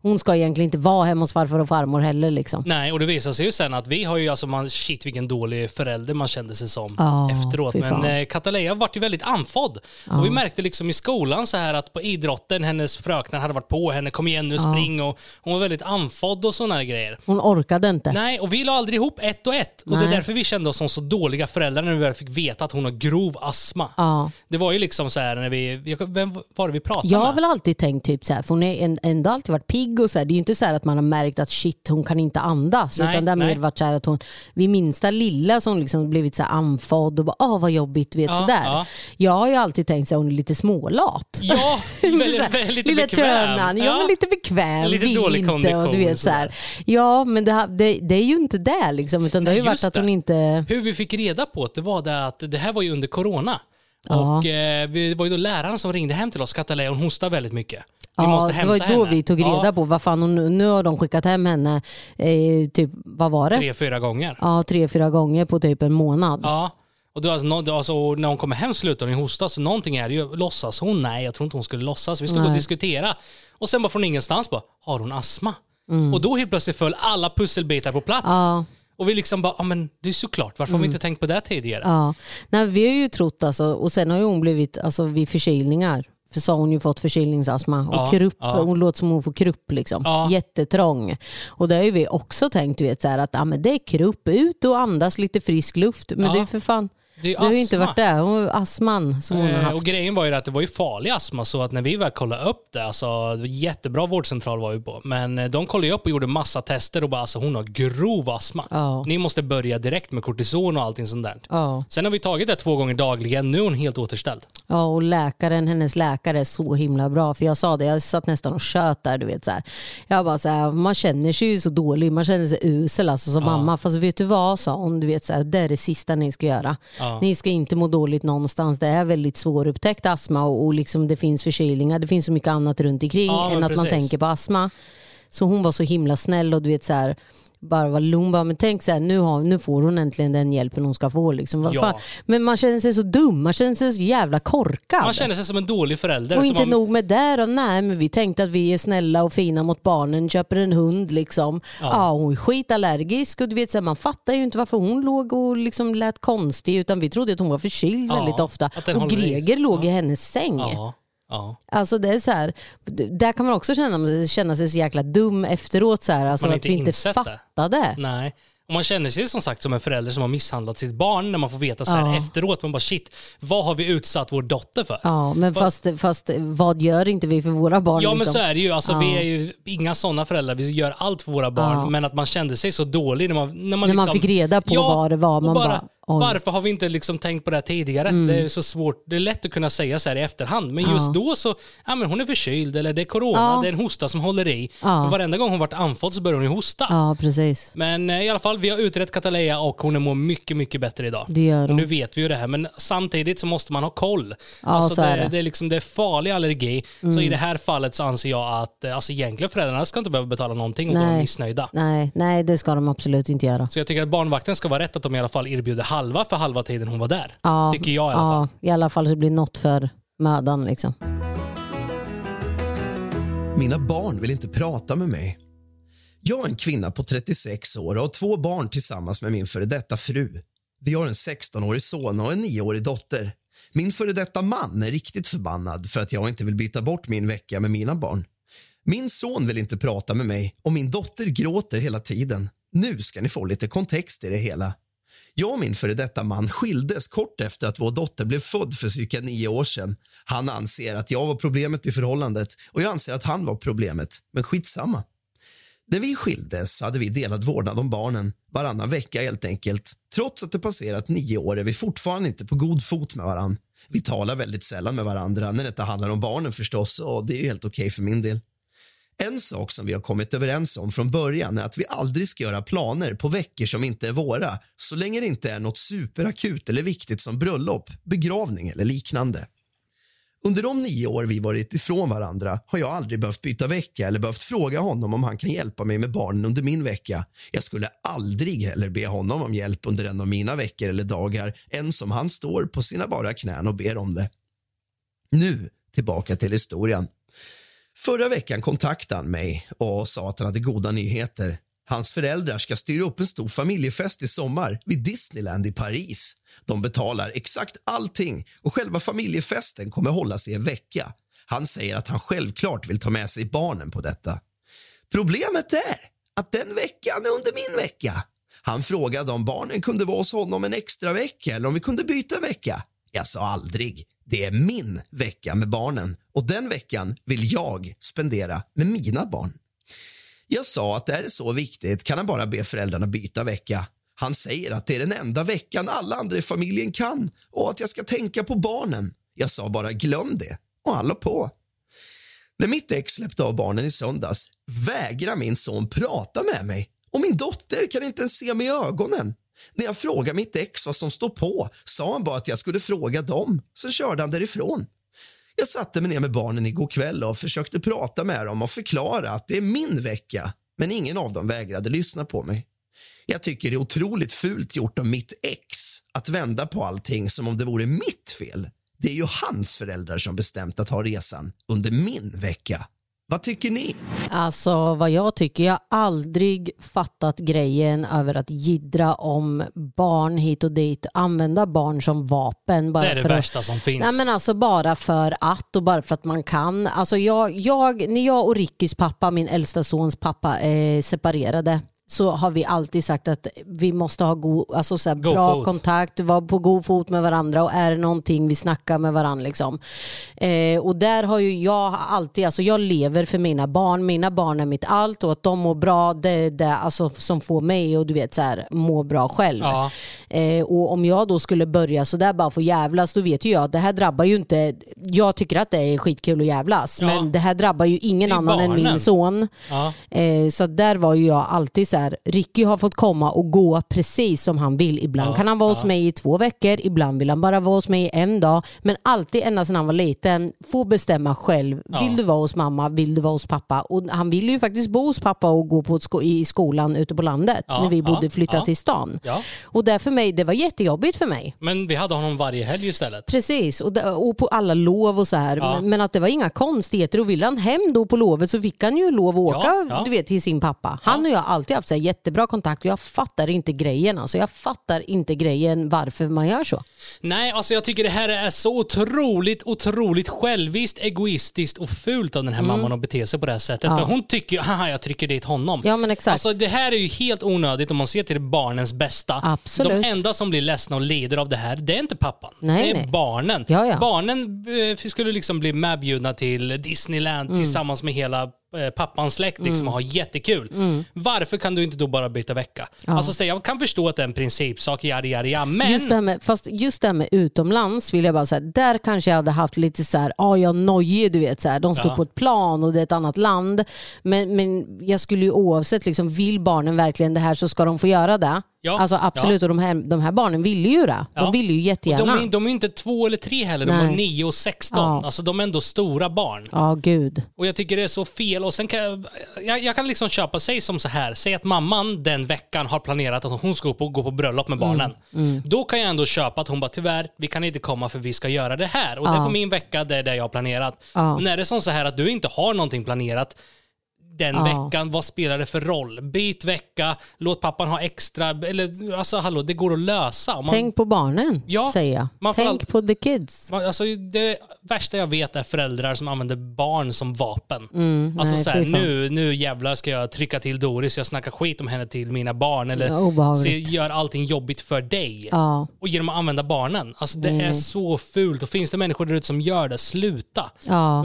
hon ska egentligen inte vara hemma hos farfar och farmor heller. Liksom. Nej, och det visar sig ju sen att vi har ju, alltså man, shit vilken dålig förälder man kände sig som Ja, efteråt. Men eh, Katalea vart ju väldigt andfådd. Och vi märkte liksom i skolan så här att på idrotten, hennes fröknar hade varit på henne, kom igen nu spring och hon var väldigt andfådd och sådana grejer. Hon orkade inte. Nej, och vi la aldrig ihop ett och ett. Och det Nej. är därför vi kände oss som så dåliga föräldrar när vi väl fick veta att hon har grov astma. Ja. Det var ju liksom så här när vi, vem var det vi pratade Jag har med? väl alltid tänkt typ så här, för hon en- ändå alltid varit pigg och så här. Det är ju inte så här att man har märkt att shit hon kan inte andas. Nej, utan det har mer varit så att hon vid minsta lilla så hon liksom blivit så här andfådd och bara åh vad jobbigt. Vet, Ja, sådär. ja. Jag har ju alltid tänkt att hon är lite smålat. Ja, väldigt, här, väldigt Lilla bekväm. trönan, ja, men lite bekväm, Lite vill dålig inte. Och du vet, så här. Ja men det, det, det är ju inte det liksom, utan det har ju varit att hon inte... Hur vi fick reda på det, var det att det här var ju under corona. Ja. Och eh, vi- det var ju då läraren som ringde hem till oss, Katalea, hon hostar väldigt mycket. Vi Ja, det var då henne. vi tog reda ja, på vad fan hon, nu har de skickat hem henne, eh, typ vad var det? Tre, fyra gånger. Ja, tre, fyra gånger på typ en månad. Ja. Och då, alltså, alltså, när hon kommer hem slutar hon hosta, så någonting är det ju. Låtsas hon? Nej, jag tror inte hon skulle låtsas. Vi stod och Nej. diskuterade. Och sen bara från ingenstans bara, har hon astma? Mm. Och då helt plötsligt föll alla pusselbitar på plats. Ja. Och vi liksom bara, ja men det är såklart, varför har vi inte tänkt på det tidigare? Ja. Nej, vi har ju trott alltså, och sen har ju hon blivit alltså, vid förkylningar. För så har hon ju fått förkylningsastma och Ja, krupp, ja. hon låter som hon får krupp liksom. Ja. Jättetrång. Och det har ju vi också tänkt vet, så här, att ja, men det är krupp, ut och andas lite frisk luft. Men Ja. det är för fan, Det är ju det har ju inte astma. varit det. Hon- Astman som hon har Eh, haft. Och grejen var ju att det var ju farlig astma så att när vi väl kollade upp det, alltså det var jättebra vårdcentral var vi på, men eh, de kollade ju upp och gjorde massa tester och bara alltså hon har grov astma. Ja. Ni måste börja direkt med kortison och allting sånt där. Ja. Sen har vi tagit det två gånger dagligen, nu är hon helt återställd. Ja, och läkaren, hennes läkare är så himla bra. För jag sa det, jag satt nästan och tjöt där. Du vet, så här. Jag bara så här, man känner sig ju så dålig, man känner sig usel alltså, som mamma. Fast vet du vad, sa hon, du vet, så här, det är det sista ni ska göra. Ja. Ni ska inte må dåligt någonstans. Det är väldigt svårupptäckt astma och, och liksom det finns förkylningar. Det finns så mycket annat runt omkring Ja, än att man tänker på astma. Så hon var så himla snäll och du vet så här, bara var lugn. Bara, Men tänk så här, nu, har, nu får hon äntligen den hjälpen hon ska få. Liksom. Ja. Men man känner sig så dum, man känner sig så jävla korkad. Man känner sig som en dålig förälder. Och inte man, nog med det då, nej men vi tänkte att vi är snälla och fina mot barnen, köper en hund liksom. Ja, hon är skitallergisk och du vet så här, man fattar ju inte varför hon låg och liksom lät konstig utan vi trodde att hon var förkyld Ja, väldigt ofta. Och. Greger låg Ja. i hennes säng. Ja. Alltså det är så här, där kan man också känna, känna sig så jäkla dum efteråt så här, alltså Man att vi inte insett det. fattade. Nej. Och man känner sig som sagt som en förälder som har misshandlat sitt barn när man får veta så här Ja. efteråt. Man bara shit, vad har vi utsatt vår dotter för? Ja, men fast, fast vad gör inte vi för våra barn? Ja men liksom? så är det ju. Alltså, Ja. Vi är ju inga sådana föräldrar. Vi gör allt för våra barn. Ja. Men att man kände sig så dålig när man, när man, När man liksom, fick reda på vad det var, man bara, bara, oj. Mm. varför har vi inte liksom tänkt på det här tidigare? Det är så svårt. Det är lätt att kunna säga så här i efterhand. Men just då så, ja men hon är förkyld eller det är corona, Ja. det är en hosta som håller i. Ja. Varenda gång hon varit andfådd så börjar hon ju hosta. Ja, precis. Men eh, i alla fall, vi har utrett Katalea och hon mår mycket, mycket bättre idag. Det gör Och hon. nu vet vi ju det här, men samtidigt så måste man ha koll. Ja, alltså så det, är det. det. är liksom, det är farlig allergi, så Mm. i det här fallet så anser jag att eh, alltså egentligen föräldrarna ska inte behöva betala någonting om de är missnöjda. Nej, nej, det ska de absolut inte göra. Så jag tycker att barnvakten ska vara rätt att de i alla fall erbjuder halva för halva tiden hon var där. Ja, Tycker jag i alla fall. Ja, i alla fall så det blir något för mödan. Liksom. Mina barn vill inte prata med mig. Jag är en kvinna på 36 år och har två barn tillsammans med min före detta fru. Vi har en 16-årig son och en 9-årig dotter. Min före detta man är riktigt förbannad för att jag inte vill byta bort min vecka med mina barn. Min son vill inte prata med mig och min dotter gråter hela tiden. Nu ska ni få lite kontext i det hela. Jag och min före detta man skildes kort efter att vår dotter blev född för cirka nio år sedan. Han anser att jag var problemet i förhållandet och jag anser att han var problemet. Men skitsamma. När vi skildes hade vi delad vårdnad om barnen varannan vecka helt enkelt. Trots att det passerat nio år är vi fortfarande inte på god fot med varann. Vi talar väldigt sällan med varandra när det inte handlar om barnen förstås och det är helt okej för min del. En sak som vi har kommit överens om från början är att vi aldrig ska göra planer på veckor som inte är våra så länge det inte är något superakut eller viktigt som bröllop, begravning eller liknande. Under de nio år vi varit ifrån varandra har jag aldrig behövt byta vecka eller behövt fråga honom om han kan hjälpa mig med barnen under min vecka. Jag skulle aldrig heller be honom om hjälp under en av mina veckor eller dagar än som han står på sina bara knän och ber om det. Nu tillbaka till historien. Förra veckan kontaktade han mig och sa att han hade goda nyheter. Hans föräldrar ska styra upp en stor familjefest i sommar vid Disneyland i Paris. De betalar exakt allting och själva familjefesten kommer hållas i en vecka. Han säger att han självklart vill ta med sig barnen på detta. Problemet är att den veckan är under min vecka. Han frågade om barnen kunde vara hos honom en extra vecka eller om vi kunde byta vecka. Jag sa aldrig. Det är min vecka med barnen och den veckan vill jag spendera med mina barn. Jag sa att är det så viktigt kan han bara be föräldrarna byta vecka. Han säger att det är den enda veckan alla andra i familjen kan och att jag ska tänka på barnen. Jag sa bara glöm det och han la på. När mitt ex släppte av barnen i söndags vägrar min son prata med mig och min dotter kan inte ens se mig i ögonen. När jag frågade mitt ex vad som stod på sa han bara att jag skulle fråga dem. Sen körde han därifrån. Jag satte mig ner med barnen igår kväll och försökte prata med dem och förklara att det är min vecka, men ingen av dem vägrade lyssna på mig. Jag tycker det är otroligt fult gjort av mitt ex att vända på allting som om det vore mitt fel. Det är ju hans föräldrar som bestämt att ha resan under min vecka. Vad tycker ni? Alltså vad jag tycker, jag har aldrig fattat grejen över att gidra om barn hit och dit, använda barn som vapen. Bara Det är det för att- värsta som finns. Nej, men alltså bara för att och bara för att man kan. Alltså jag, jag, när jag och Rickys pappa, min äldsta sons pappa, är separerade så har vi alltid sagt att vi måste ha god, alltså så God bra fot. kontakt, vara på god fot med varandra och är det någonting vi snackar med varandra. Liksom. Eh, och där har ju jag alltid, alltså jag lever för mina barn, mina barn är mitt allt och att de mår bra, det är det alltså, som får mig att du vet, så här, må bra själv. Ja. Eh, och om jag då skulle börja så där bara få jävlas, då vet ju jag att det här drabbar ju inte, jag tycker att det är skitkul att jävlas, Ja. men det här drabbar ju ingen annan än min barnen. son. Ja. Eh, så där var ju jag alltid så här, Ricky har fått komma och gå precis som han vill. Ibland Ja, kan han vara hos mig i två veckor, ibland vill han bara vara hos mig i en dag. Men alltid ända sedan han var liten, få bestämma själv. Vill du vara hos mamma, vill du vara hos pappa? Och han ville ju faktiskt bo hos pappa och gå på sko- i skolan ute på landet när vi bodde ja, flyttade till stan. Och där för mig, det var jättejobbigt för mig. Men vi hade honom varje helg istället. Precis, och, och på alla lov och så här. Ja. Men, men att det var inga konstigheter. Och ville han hem då på lovet så fick han ju lov att åka Ja, ja. Du vet, till sin pappa. Han och jag har alltid haft så jättebra kontakt och jag fattar inte grejen. Alltså, jag fattar inte grejen varför man gör så. Nej, alltså jag tycker det här är så otroligt, otroligt själviskt, egoistiskt och fult av den här mamman att bete sig på det här sättet. Mm. För hon tycker ju, haha, jag trycker dit honom. Ja men exakt. Alltså det här är ju helt onödigt om man ser till barnens bästa. Absolut. De enda som blir ledsna och lider av det här, det är inte pappan. Nej, det är nej. barnen. Ja, ja. Barnen eh, skulle liksom bli medbjudna till Disneyland Mm. tillsammans med hela pappans släkt liksom, och ha jättekul. Varför kan du inte då bara byta vecka? Alltså, så jag kan förstå att det är en principsak, yada, yada, yada, men... Just det, här med, fast just det här med utomlands vill jag bara säga, där kanske jag hade haft lite så här, ja jag nojig du vet så här, de ska Ja. på ett plan och det är ett annat land. Men, men jag skulle ju oavsett, liksom, vill barnen verkligen det här så ska de få göra det. Ja, Alltså absolut, och de här, de här barnen ville ju det. Ja. De ville ju Och jättegärna. de, är, de är inte två eller tre heller, de Nej. är nio och sexton. Ja. Alltså de är ändå stora barn. Ja, gud. Och jag tycker det är så fel. Och sen kan jag, jag, jag kan liksom köpa, sig som så här, säg att mamman den veckan har planerat att hon ska gå på, gå på bröllop med barnen. Mm, Då kan jag ändå köpa att hon bara tyvärr, vi kan inte komma för vi ska göra det här. Och det är Ja. på min vecka, det är det jag har planerat. Ja. Men är det som så här att du inte har någonting planerat, den Ja. veckan, vad spelar det för roll? Byt vecka, låt pappan ha extra, eller alltså hallå, det går att lösa. Man, Tänk på barnen, Ja, säger jag. man Tänk allt- på the kids. Man- Alltså, det värsta jag vet är föräldrar som använder barn som vapen. alltså Mm, nej, så här, fy fan. nu, nu jävlar ska jag trycka till Doris, jag snackar skit om henne till mina barn. Eller Ja, se, gör allting jobbigt för dig. Ja, Och genom att använda barnen. Alltså, det Nej. är så fult. Och finns det människor där ute som gör det, sluta.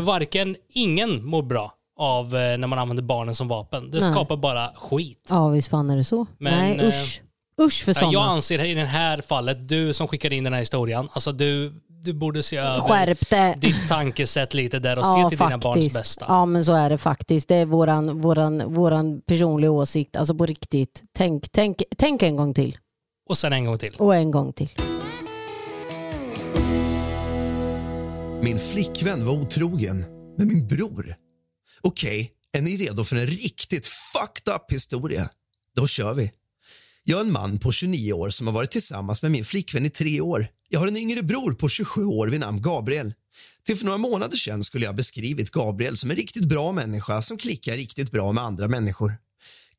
Varken, ingen mår bra av eh, när man använder barnen som vapen. Det Nej. skapar bara skit. ja visst fan är det så. Men, Nej eh, usch. Usch för Ja, Jag sådana. anser i det här fallet, du som skickade in den här historien, alltså du, du borde se över ditt tankesätt lite där och se till dina barns bästa. Ja men så är det faktiskt. Det är våran, våran, våran personliga åsikt. Alltså på riktigt. Tänk, tänk, tänk en gång till. Och sen en gång till. Och en gång till. Min flickvän var otrogen med min bror. Okej, är ni redo för en riktigt fucked up historia? Då kör vi. Jag är en man på 29 år som har varit tillsammans med min flickvän i tre år. Jag har en yngre bror på 27 år vid namn Gabriel. Till för några månader sedan skulle jag beskrivit Gabriel som en riktigt bra människa som klickar riktigt bra med andra människor.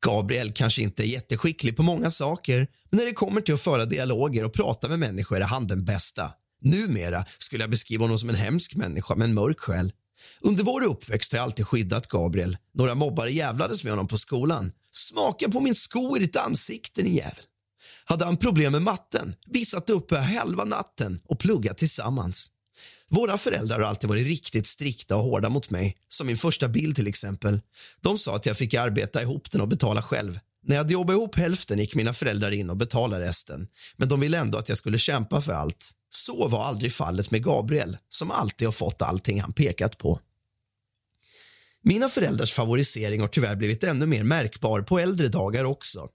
Gabriel kanske inte är jätteskicklig på många saker men när det kommer till att föra dialoger och prata med människor är han den bästa. Numera skulle jag beskriva honom som en hemsk människa med en mörk själ. Under vår uppväxt har jag alltid skyddat Gabriel. Några mobbare jävlades med honom på skolan. Smaka på min sko i ditt ansikte, din jävel. Hade han problem med matten, vi satt uppe halva natten och pluggat tillsammans. Våra föräldrar har alltid varit riktigt strikta och hårda mot mig. Som min första bil till exempel. De sa att jag fick arbeta ihop den och betala själv. När jag hade jobbat ihop hälften gick mina föräldrar in och betalade resten. Men de ville ändå att jag skulle kämpa för allt. Så var aldrig fallet med Gabriel, som alltid har fått allting han pekat på. Mina föräldrars favorisering har tyvärr blivit ännu mer märkbar på äldre dagar också.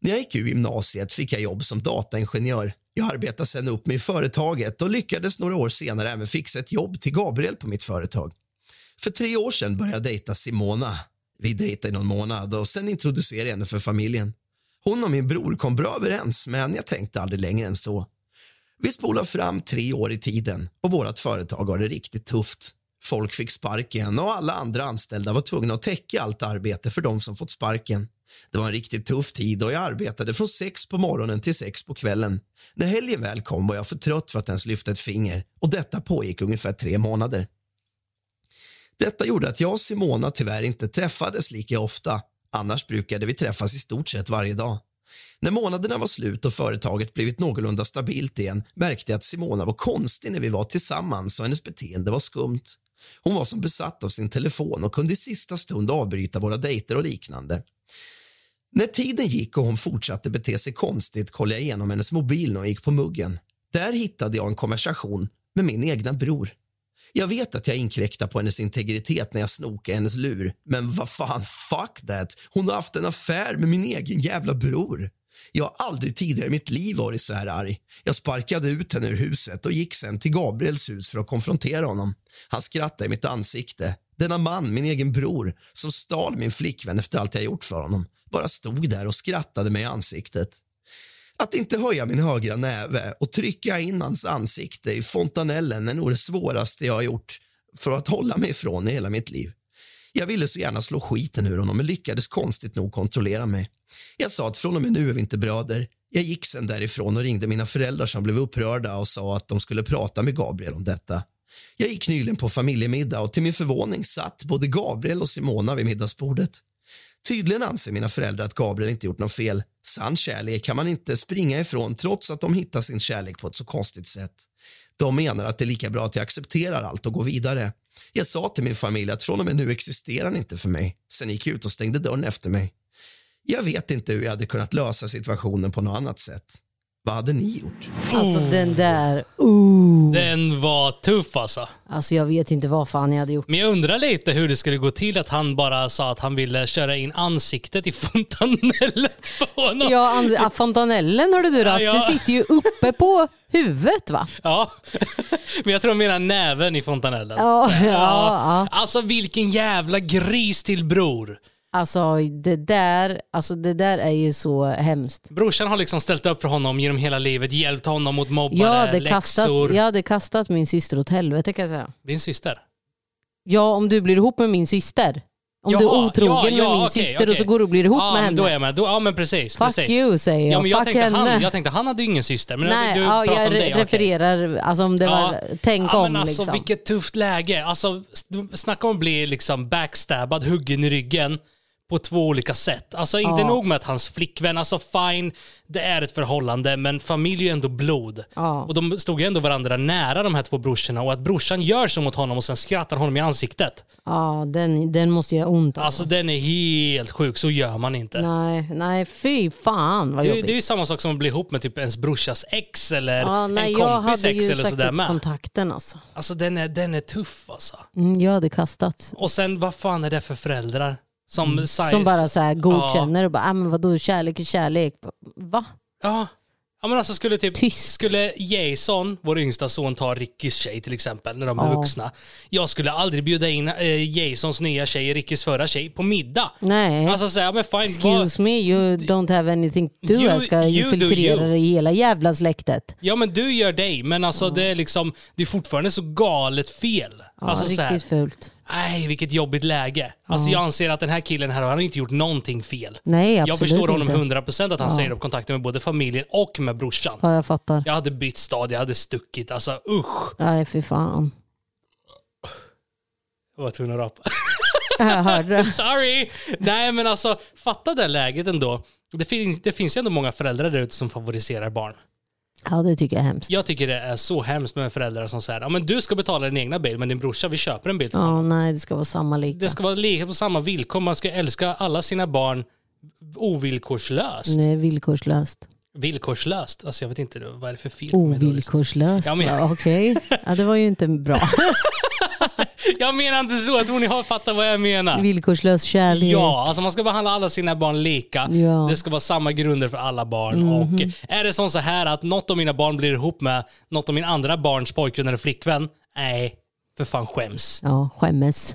När jag gick ur gymnasiet fick jag jobb som dataingenjör. Jag arbetade sen upp mig i företaget och lyckades några år senare även fixa ett jobb till Gabriel på mitt företag. För tre år sedan började jag dejta Simona. Vi dejtade i någon månad och sen introducerade jag henne för familjen. Hon och min bror kom bra överens, men jag tänkte aldrig längre än så. Vi spolar fram tre år i tiden och vårt företag har det riktigt tufft. Folk fick sparken och alla andra anställda var tvungna att täcka allt arbete för de som fått sparken. Det var en riktigt tuff tid och jag arbetade från sex på morgonen till sex på kvällen. När helgen väl kom var jag för trött för att ens lyfta ett finger och detta pågick ungefär tre månader. Detta gjorde att jag och Simona tyvärr inte träffades lika ofta. Annars brukade vi träffas i stort sett varje dag. När månaderna var slut och företaget blivit någorlunda stabilt igen märkte jag att Simona var konstig när vi var tillsammans och hennes beteende var skumt. Hon var som besatt av sin telefon och kunde i sista stund avbryta våra dejter och liknande. När tiden gick och hon fortsatte bete sig konstigt kollade jag igenom hennes mobil när hon gick på muggen. Där hittade jag en konversation med min egna bror. Jag vet att jag inkräktar på hennes integritet när jag snokar hennes lur. Men vad fan, fuck that. Hon har haft en affär med min egen jävla bror. Jag har aldrig tidigare i mitt liv varit så här arg. Jag sparkade ut henne ur huset och gick sen till Gabriels hus för att konfrontera honom. Han skrattade i mitt ansikte. Denna man, min egen bror, som stal min flickvän efter allt jag gjort för honom, bara stod där och skrattade mig i ansiktet. Att inte höja min högra näve och trycka in hans ansikte i fontanellen är nog det svåraste jag har gjort för att hålla mig ifrån i hela mitt liv. Jag ville så gärna slå skiten ur honom men lyckades konstigt nog kontrollera mig. Jag sa att från och med nu är vi inte bröder. Jag gick sen därifrån och ringde mina föräldrar som blev upprörda och sa att de skulle prata med Gabriel om detta. Jag gick nyligen på familjemiddag och till min förvåning satt både Gabriel och Simona vid middagsbordet. Tydligen anser mina föräldrar att Gabriel inte gjort något fel. Sann kärlek kan man inte springa ifrån trots att de hittar sin kärlek på ett så konstigt sätt. De menar att det är lika bra att jag accepterar allt och går vidare. Jag sa till min familj att från och med nu existerar han inte för mig. Sen gick jag ut och stängde dörren efter mig. Jag vet inte hur jag hade kunnat lösa situationen på något annat sätt. Vad hade ni gjort? Alltså den där, uh. Den var tuff alltså. Alltså jag vet inte vad fan jag hade gjort. Men jag undrar lite hur det skulle gå till att han bara sa att han ville köra in ansiktet i fontanellen på honom. Ja, and- ah, fontanellen hörde du Rast, Ja, ja. den sitter ju uppe på huvudet va? Ja, men jag tror de menar näven i fontanellen. Ja, ja, ja. Alltså vilken jävla gris till bror. Alltså det där, alltså det där är ju så hemskt. Brorsan har liksom ställt upp för honom genom hela livet, hjälpt honom mot mobbare, Jag hade, kastat, läxor. jag hade kastat min syster åt helvete kan jag säga. Din syster? Ja, om du blir ihop med min syster. Om du är Jaha, otrogen ja, ja, med min okej, syster och okej. så går du och blir ihop ja, med henne. Då är jag med. Då, ja men precis. Fuck precis. you säger jag. Ja, men jag, Fuck tänkte henne. han, jag tänkte han hade ju ingen syster. Men Nej, du ja, jag om dig. refererar, alltså om det var, tänk ja, om men alltså, liksom. Vilket tufft läge. Alltså, snacka om att bli liksom backstabbad, huggen i ryggen på två olika sätt. Alltså inte Ja. nog med att hans flickvän, alltså fine, det är ett förhållande, men familj är ju ändå blod. Ja. Och de stod ju ändå varandra nära de här två brorsorna och att brorsan gör så mot honom och sen skrattar honom i ansiktet. Ja, den, den måste göra ont. Alltså den är helt sjuk, så gör man inte. Nej, nej fy fan vad Det, jobbigt. det är ju samma sak som att bli ihop med typ ens brorsas ex eller ja, nej, en jag kompis hade ex ju eller sådär med. kontakten alltså. Alltså den är, den är tuff alltså. Mm, jag hade kastat. Och sen vad fan är det för föräldrar? Som, Mm. Som bara så här godkänner och bara, ah, men vadå kärlek är kärlek. Va? Ja. Ja, men alltså skulle, typ, Tyst. skulle Jason, vår yngsta son, ta Rickys tjej till exempel, när de är Ja. vuxna. Jag skulle aldrig bjuda in eh, Jasons nya tjej, Rickys förra tjej, på middag. Nej. Alltså säga, men fine, vad- Excuse me, you don't have anything to do. Jag ska you you. det hela jävla släktet. Ja men du gör dig, men alltså det är liksom, det är fortfarande så galet fel. Ja, alltså så här, riktigt fult. Nej vilket jobbigt läge. Alltså jag anser att den här killen här, han har inte gjort någonting fel. Nej, absolut jag förstår honom inte. 100% att han säger upp kontakten med både familjen och med brorsan. Ja, jag fattar. Jag hade bytt stad, jag hade stuckit. Alltså usch. Nej, fy fan. Jag var tvungen att rapa. Jag hörde det. Sorry! Nej men alltså, fatta det läget ändå. Det, fin- det finns ju ändå många föräldrar där ute som favoriserar barn. Ja, det tycker jag är hemskt. Jag tycker det är så hemskt med föräldrar som säger ja men du ska betala din egna bil, men din brorsa, vi köper en bil till honom. Ja, nej, det ska vara samma lika. Det ska vara lika på samma villkor. Man ska älska alla sina barn ovillkorslöst. Nej, villkorslöst. Villkorslöst? Alltså jag vet inte, vad är det för film? Ovillkorslöst. Ja, men- Ja, Okej. Ja, det var ju inte bra. Jag menar inte så, att hon har fattat vad jag menar. Villkorslös kärlek. Ja, alltså man ska behandla alla sina barn lika. Ja. Det ska vara samma grunder för alla barn. Och är det som så här att något av mina barn blir ihop med något av min andra barns pojkvän eller flickvän? Nej, för fan skäms. Ja, skämmes.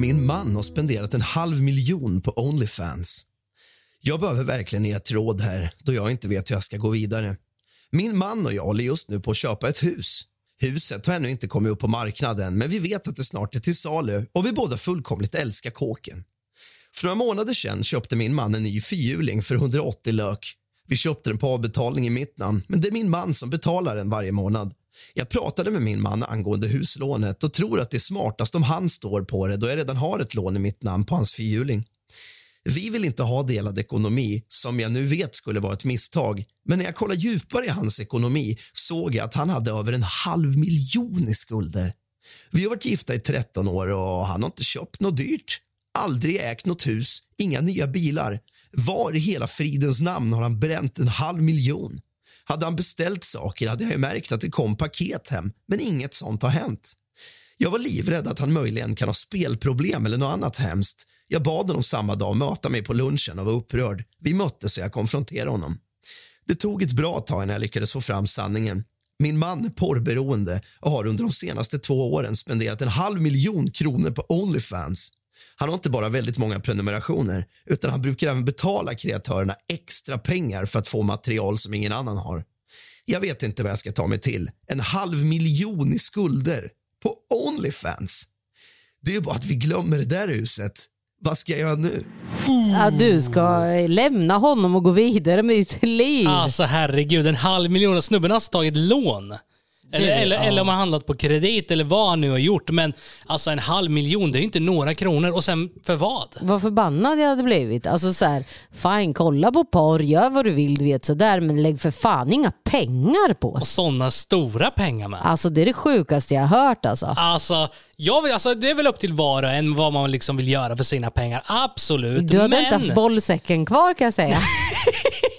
Min man har spenderat en halv miljon på Onlyfans. Jag behöver verkligen ert råd här, då jag inte vet hur jag ska gå vidare. Min man och jag håller just nu på att köpa ett hus. Huset har ännu inte kommit upp på marknaden, men vi vet att det snart är till salu och vi båda fullkomligt älskar kåken. För några månader sedan köpte min man en ny fyrhjuling för 180 lök. Vi köpte den på avbetalning i mitt namn, men det är min man som betalar den varje månad. Jag pratade med min man angående huslånet och tror att det är smartast om han står på det då jag redan har ett lån i mitt namn på hans fyrhjuling. Vi vill inte ha delad ekonomi, som jag nu vet skulle vara ett misstag. Men när jag kollade djupare i hans ekonomi såg jag att han hade över en halv miljon i skulder. Vi har varit gifta i 13 år och han har inte köpt något dyrt. Aldrig ägt något hus, inga nya bilar. Var i hela fridens namn har han bränt en halv miljon? Hade han beställt saker hade jag ju märkt att det kom paket hem, men inget sånt har hänt. Jag var livrädd att han möjligen kan ha spelproblem eller något annat hemskt. Jag bad honom samma dag möta mig på lunchen och var upprörd. Vi möttes och jag konfronterade honom. Det tog ett bra tag innan jag lyckades få fram sanningen. Min man är porrberoende och har under de senaste två åren spenderat en halv miljon kronor på Onlyfans. Han har inte bara väldigt många prenumerationer utan han brukar även betala kreatörerna extra pengar för att få material som ingen annan har. Jag vet inte vad jag ska ta mig till. En halv miljon i skulder på Onlyfans. Det är bara att vi glömmer det där huset. Vad ska jag göra nu? Ja, du ska lämna honom och gå vidare med ditt liv. Alltså herregud, en halv miljon. Snubben har alltså tagit lån. Eller, eller, ja. eller om han handlat på kredit eller vad han nu har gjort. Men alltså en halv miljon, det är ju inte några kronor. Och sen för vad? Vad förbannad jag hade blivit. Alltså så här, fine, kolla på porr, gör vad du vill, du vet sådär, men lägg för fan inga pengar på. Och sådana stora pengar med. Alltså det är det sjukaste jag har hört alltså. Alltså, jag vill, alltså, det är väl upp till var och en vad man liksom vill göra för sina pengar. Absolut. Du hade men... inte haft bollsäcken kvar kan jag säga.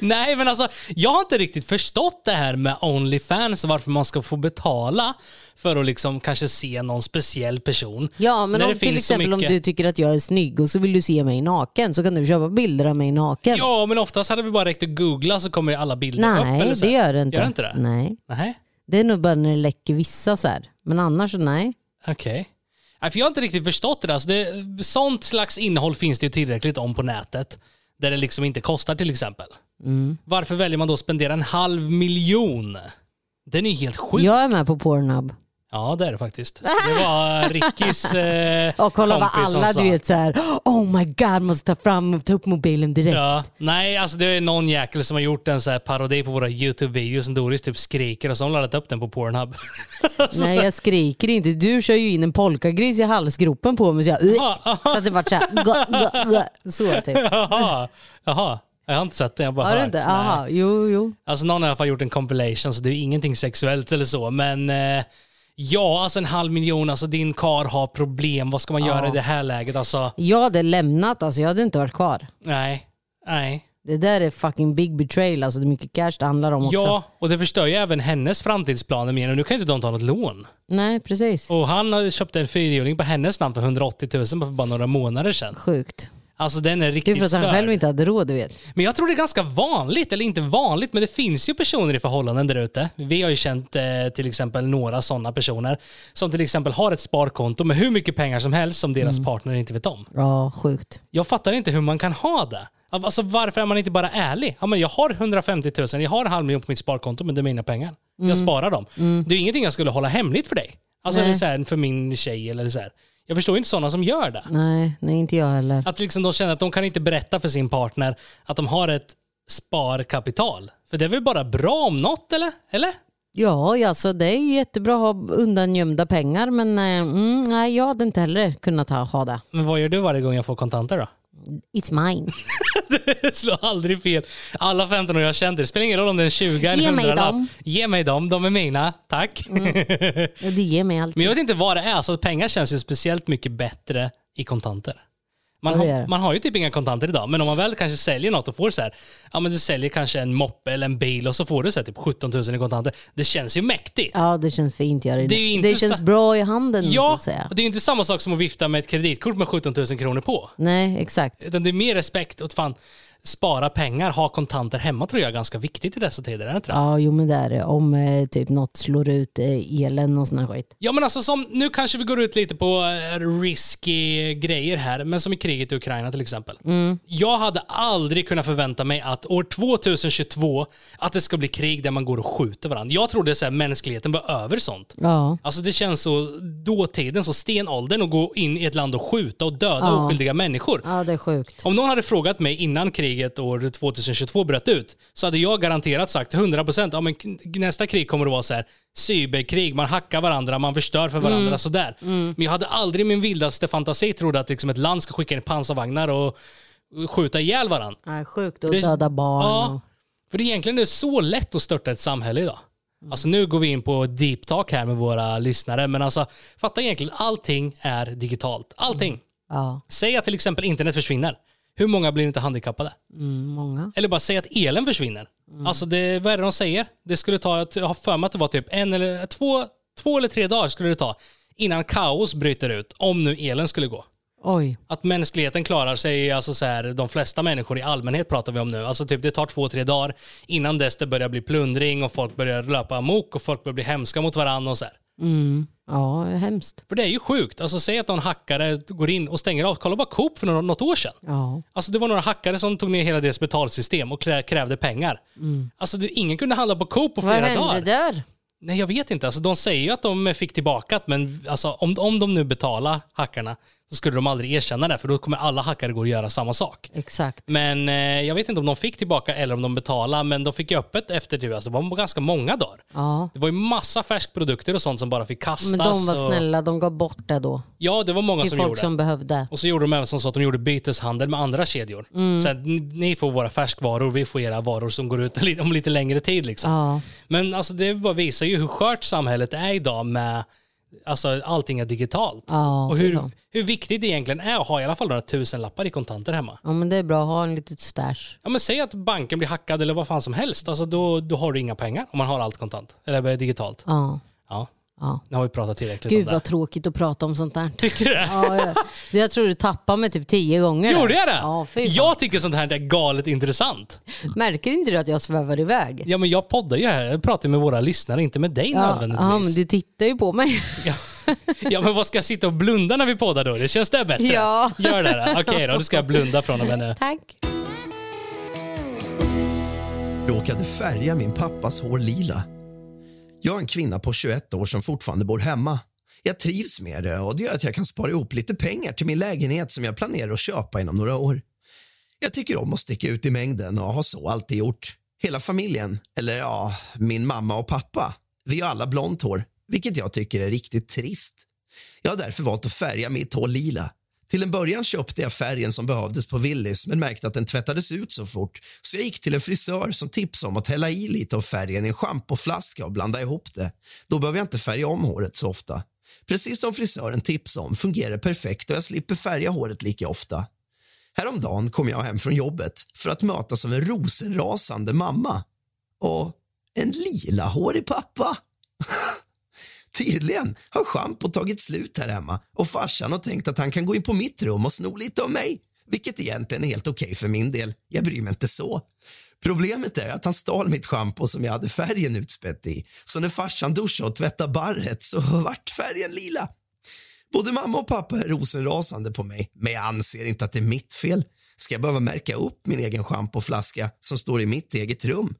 Nej, men alltså, jag har inte riktigt förstått det här med Onlyfans, varför man ska få betala för att liksom kanske se någon speciell person. Ja men om, till exempel om mycket- du tycker att jag är snygg och så vill du se mig naken så kan du köpa bilder av mig naken. Ja, men oftast hade vi bara räckt att googla så kommer alla bilder upp. nej eller så. det gör det inte. Gör det inte det? Nej. Nej. Det är nog bara när det läcker vissa så här. Men annars nej. Okej. Nej, för jag har inte riktigt förstått det. Alltså det. Sånt slags innehåll finns det ju tillräckligt om på nätet. Där det liksom inte kostar till exempel. Mm. Varför väljer man då att spendera en halv miljon? Den är ju helt sjuk. Jag är med på Pornhub. Ja, det är det faktiskt. Det var Rickys eh, Och kolla vad alla du vet så här. oh my god, måste ta fram ta upp mobilen direkt. Ja, nej, alltså det är någon jäkel som har gjort en så här parodi på våra YouTube-videos som Doris typ skriker och så har hon laddat upp den på Pornhub. Nej jag skriker inte, du kör ju in en polkagris i halsgropen på mig så jag, så att det vart så här, gå, gå, gå. så typ. Jaha, jaha. Jag har inte sett det, jag bara Har hört. inte? Nej. Aha, jo jo. Alltså någon har i alla fall gjort en compilation så det är ingenting sexuellt eller så. Men eh, ja, alltså en halv miljon, alltså din kar har problem. Vad ska man göra i det här läget? Alltså, Jag hade lämnat, alltså jag hade inte varit kvar. nej, nej. Det där är fucking big betrayal, alltså det är mycket cash det handlar om också. Ja, och det förstör ju även hennes framtidsplaner mer. Nu kan ju inte de ta något lån. Nej precis. Och han har köpt en fyrhjuling på hennes namn för 180 000 för bara några månader sedan. Sjukt. Alltså den är Det är riktigt för att han störd. själv inte hade råd du vet. Men jag tror det är ganska vanligt, eller inte vanligt, men det finns ju personer i förhållanden där ute. Vi har ju känt eh, till exempel några sådana personer som till exempel har ett sparkonto med hur mycket pengar som helst som Mm. deras partner inte vet om. Ja, sjukt. Jag fattar inte hur man kan ha det. Alltså varför är man inte bara ärlig? Ja, men jag har 150 000, jag har en halv miljon på mitt sparkonto, men det är mina pengar. Jag sparar dem. Det är ingenting jag skulle hålla hemligt för dig. Alltså Mm. Nej. så här, för min tjej eller så här. Jag förstår inte sådana som gör det. Nej, nej inte jag heller. Att liksom de känner att de kan inte berätta för sin partner att de har ett sparkapital. För det är väl bara bra om något eller? Eller? Ja, alltså det är jättebra att ha undangömda pengar men eh, mm, nej, jag hade inte heller kunnat ha, ha det. Men vad gör du varje gång jag får kontanter då? It's mine. Det slår aldrig fel. Alla 15 år jag känt det. Spelar ingen roll om det är en 20 eller Ge en mig 100 lapp. dem. Ge mig dem, de är mina. Tack. Och du ger mig allt. Men jag vet inte vad det är. Alltså, pengar känns ju speciellt mycket bättre i kontanter. Man, Ja, har, man har ju typ inga kontanter idag, men om man väl kanske säljer något och får så här, ja men du säljer kanske en moppe eller en bil och så får du så här, typ 17 000 i kontanter. Det känns ju mäktigt. Ja, det känns fint. Gör det. Det är inte det känns bra i handen så Ja, att säga. och det är inte samma sak som att vifta med ett kreditkort med 17 000 kronor på. Nej, exakt. Utan det är mer respekt och fan, spara pengar, ha kontanter hemma tror jag är ganska viktigt i dessa tider. Är det inte det? Ja, jo men det är det. Om eh, typ något slår ut eh, elen och sån här skit. Ja men alltså som, nu kanske vi går ut lite på eh, risky grejer här, men som i kriget i Ukraina till exempel. Jag hade aldrig kunnat förvänta mig att år 2022, att det ska bli krig där man går och skjuter varandra. Jag trodde att mänskligheten var över sånt. Ja, Alltså det känns så dåtiden, så stenåldern att gå in i ett land och skjuta och döda Ja. oskyldiga människor. ja det är sjukt. Om någon hade frågat mig innan kriget år 2022 bröt ut så hade jag garanterat sagt 100% ja, men nästa krig kommer att vara så här cyberkrig, man hackar varandra, man förstör för varandra sådär. Men jag hade aldrig i min vildaste fantasi trott att liksom ett land ska skicka in pansarvagnar och skjuta ihjäl varandra. Ja, sjukt Det- döda barn. Ja, Och... för det är egentligen är så lätt att störta ett samhälle idag. Alltså nu går vi in på deep talk här med våra lyssnare, men alltså fatta egentligen allting är digitalt. Allting. Ja, Säg att till exempel internet försvinner. Hur många blir inte handikappade? mm, många. Eller bara säg att elen försvinner. Alltså det, vad är det de säger? Det skulle ta, jag har för mig att det var typ en eller två, två eller tre dagar skulle det ta innan kaos bryter ut, om nu elen skulle gå. Oj. Att mänskligheten klarar sig, alltså så här, de flesta människor i allmänhet pratar vi om nu. Alltså typ det tar två, tre dagar innan dess det börjar bli plundring och folk börjar löpa amok och folk börjar bli hemska mot varandra och så här. Mm. Ja, hemskt. För det är ju sjukt. Alltså säg att någon hackare går in och stänger av. Kolla bara Coop för något, år sedan. Ja. Alltså det var några hackare som tog ner hela deras betalsystem och krä- krävde pengar. Alltså det, ingen kunde handla på Coop på Vad flera hände dagar. där? Nej jag vet inte. Alltså, de säger ju att de fick tillbaka men alltså, om, om de nu betalar hackarna så skulle de aldrig erkänna det för då kommer alla hackare gå och göra samma sak. Exakt. Men eh, jag vet inte om de fick tillbaka eller om de betalade, men de fick ju öppet efter det. Alltså, det var ganska många dagar. Ja. Det var ju massa färskprodukter och sånt som bara fick kastas. Men de var och... snälla, de gav bort det då. Ja, det var många Till som folk gjorde. som behövde. Och så gjorde de även som så att de gjorde byteshandel med andra kedjor. Mm. Så att ni- får våra färskvaror, vi får era varor som går ut om lite längre tid. Liksom. Ja. Men alltså, det bara visar ju hur skört samhället är idag med alltså, allting är digitalt. Ja, och hur, hur viktigt det egentligen är att ha i alla fall några tusenlappar i kontanter hemma. ja, men det är bra att ha en litet stash. Ja, men säg att banken blir hackad eller vad fan som helst. Alltså, då, då har du inga pengar om man har allt kontant. Eller digitalt. Ja. Ja, ja. nu har vi pratat tillräckligt Gud om det. vad tråkigt att prata om sånt där. Tycker du det? Ja, jag, jag tror du tappade mig typ tio gånger. Gjorde jag det? Ja, jag tycker sånt här är galet intressant. Märker inte du att jag svävar iväg? Ja men jag poddar ju här, jag pratar med våra lyssnare, inte med dig Ja, nödvändigtvis. ja, men du tittar ju på mig. ja. ja men vad ska jag sitta och blunda när vi poddar då? Det känns det bättre? Ja. Gör det då. Okej då, då ska jag blunda från och med nu. Tack. råkade färga min pappas hår lila. Jag är en kvinna på 21 år som fortfarande bor hemma. Jag trivs med det och det gör att jag kan spara ihop lite pengar till min lägenhet som jag planerar att köpa inom några år. Jag tycker om att sticka ut i mängden och har så alltid gjort. Hela familjen, eller ja, min mamma och pappa, vi har alla blont hår, vilket jag tycker är riktigt trist. Jag har därför valt att färga mitt hår lila. Till en början köpte jag färgen som behövdes på Willys men märkte att den tvättades ut så fort så jag gick till en frisör som tipsade om att hälla i lite av färgen i en schampoflaska och blanda ihop det. Då behöver jag inte färga om håret så ofta. Precis som frisören tipsade om fungerar det perfekt och jag slipper färga håret lika ofta. Häromdagen kom jag hem från jobbet för att mötas av en rosenrasande mamma och en lilahårig pappa. Tydligen har schampot tagit slut här hemma och farsan har tänkt att han kan gå in på mitt rum och sno lite av mig. Vilket egentligen är helt okej okay för min del. Jag bryr mig inte så. Problemet är att han stal mitt schampo som jag hade färgen utspätt i. Så när farsan duschade och tvättade barret så vart färgen lila. Både mamma och pappa är rosenrasande på mig, men jag anser inte att det är mitt fel. Ska jag behöva märka upp min egen schampoflaska som står i mitt eget rum?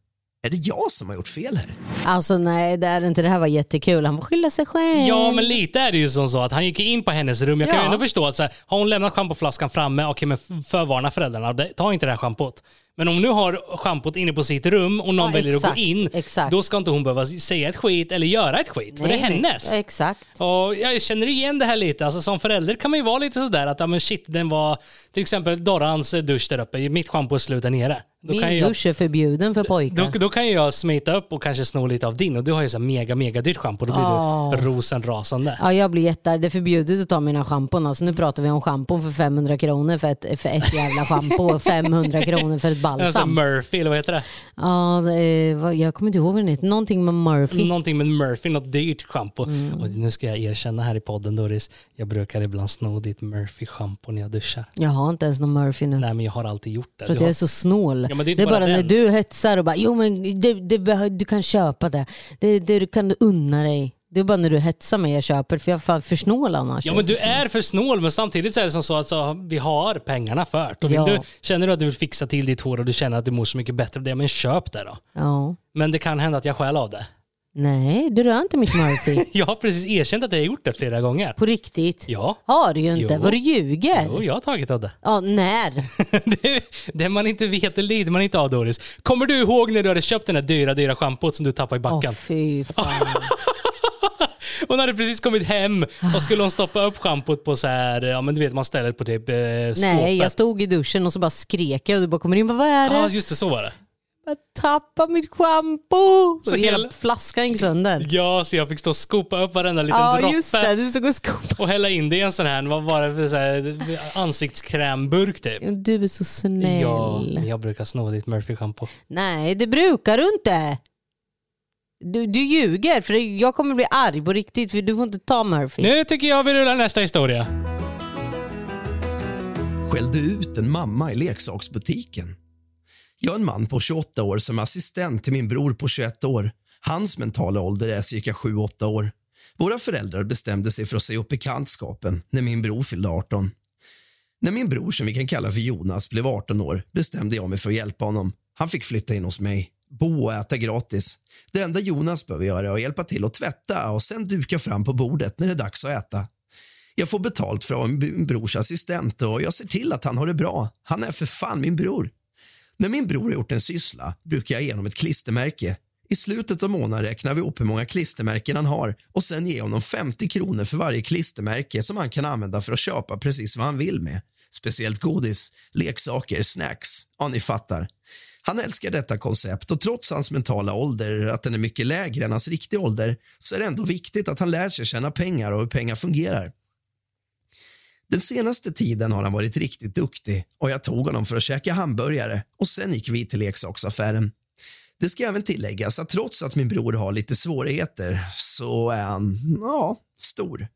Är det jag som har gjort fel här? Alltså nej, det är inte. Det här var jättekul. Han får skylla sig själv. Ja, men lite är det ju som så att han gick in på hennes rum. Jag kan Ja. ju ändå förstå att så här, har hon lämnat schampoflaskan framme, okej men förvarna föräldrarna, det- ta inte det här schampot. Men om nu har schampot inne på sitt rum och någon Ja, väljer att exakt, gå in, exakt. då ska inte hon behöva säga ett skit eller göra ett skit, för det är Nej, nej. hennes. Exakt. Och jag känner igen det här lite. Alltså, som förälder kan man ju vara lite sådär att, ja men shit, den var till exempel Dorrans dusch där uppe, mitt schampo är slut där nere. Då Min kan ju jag, dusch är förbjuden för pojkar. då, då kan jag smita upp och kanske sno lite av din och du har ju så mega, mega dyrt schampo. Då blir Ja. du rosenrasande. Ja, jag blir jättearg. Det är förbjudet att ta mina schampon. Alltså, nu pratar vi om schampon för 500 kronor för ett, för ett jävla schampo och 500 kronor för ett Alltså balsam. Murphy, eller vad heter det? Ja, det jag kommer inte ihåg vad den heter. Någonting med Murphy. Någonting med Murphy, något dyrt schampo. Mm. Och nu ska jag erkänna här i podden Doris, jag brukar ibland sno ditt Murphy-schampo när jag duschar. Jag har inte ens någon Murphy nu. Nej men jag har alltid gjort det. För att jag är så snål. Ja, det är det, är bara, bara när du hetsar och bara jo men det, det, du kan köpa det. Det, det kan du unna dig. Det är bara när du hetsar mig jag köper för jag är fan för snål annars. Ja men du är för snål men samtidigt så är det som så att så, vi har pengarna för det. Ja. du, Känner du att du vill fixa till ditt hår och du känner att du mår så mycket bättre av det, men köp det då. Ja. Men det kan hända att jag stjäl av det. Nej, du rör inte mitt Murphy. Jag har precis erkänt att jag har gjort det flera gånger. På riktigt. Ja, Har du ju inte. Jo. Vad du ljuger. jo, jag har tagit av det. Ja, när? det. Det man inte vet, det lider man inte av Doris. Kommer du ihåg när du hade köpt den där dyra, dyra schampot som du tappade i Åh backen? fy fan. Hon hade precis kommit hem och skulle hon stoppa upp schampot på så här, ja men du vet man ställer på typ eh, skåpet. Nej, jag stod i duschen och så bara skrek jag och du bara kommer in och bara, vad är det? Ja just det, så var det. Jag tappade mitt schampo. Så Så hela flaskan gick sönder. Ja, så jag fick stå och skopa upp varenda liten Ja droppe. just det, du stod och skopade. Och hälla in det i en sån här, vad var det för så här, ansiktskrämburk typ. Du är så snäll. Ja, jag brukar sno ditt Murphy-schampo. Nej, det brukar du inte. Du, du ljuger, för jag kommer bli arg på riktigt för du får inte ta Murphy. Nu tycker jag vi rullar nästa historia. skällde ut en mamma i leksaksbutiken. Jag är en man på 28 år som är assistent till min bror på 21 år. Hans mentala ålder är cirka 7-8 år. Våra föräldrar bestämde sig för att säga upp bekantskapen när min bror fyllde 18. När min bror, som vi kan kalla för Jonas, blev 18 år bestämde jag mig för att hjälpa honom. Han fick flytta in hos mig, bo och äta gratis. Det enda Jonas behöver göra är att hjälpa till att tvätta och sen duka fram på bordet när det är dags att äta. Jag får betalt från min brors assistent och jag ser till att han har det bra. Han är för fan min bror. När min bror har gjort en syssla brukar jag ge honom ett klistermärke. I slutet av månaden räknar vi upp hur många klistermärken han har och sen ger honom 50 kronor för varje klistermärke som han kan använda för att köpa precis vad han vill med. Speciellt godis, leksaker, snacks. Ja, ni fattar. Han älskar detta koncept och trots hans mentala ålder, att den är mycket lägre än hans riktiga ålder, så är det ändå viktigt att han lär sig tjäna pengar och hur pengar fungerar. Den senaste tiden har han varit riktigt duktig och jag tog honom för att käka hamburgare och sen gick vi till leksaksaffären. Det ska även tilläggas att trots att min bror har lite svårigheter så är han, ja, stor.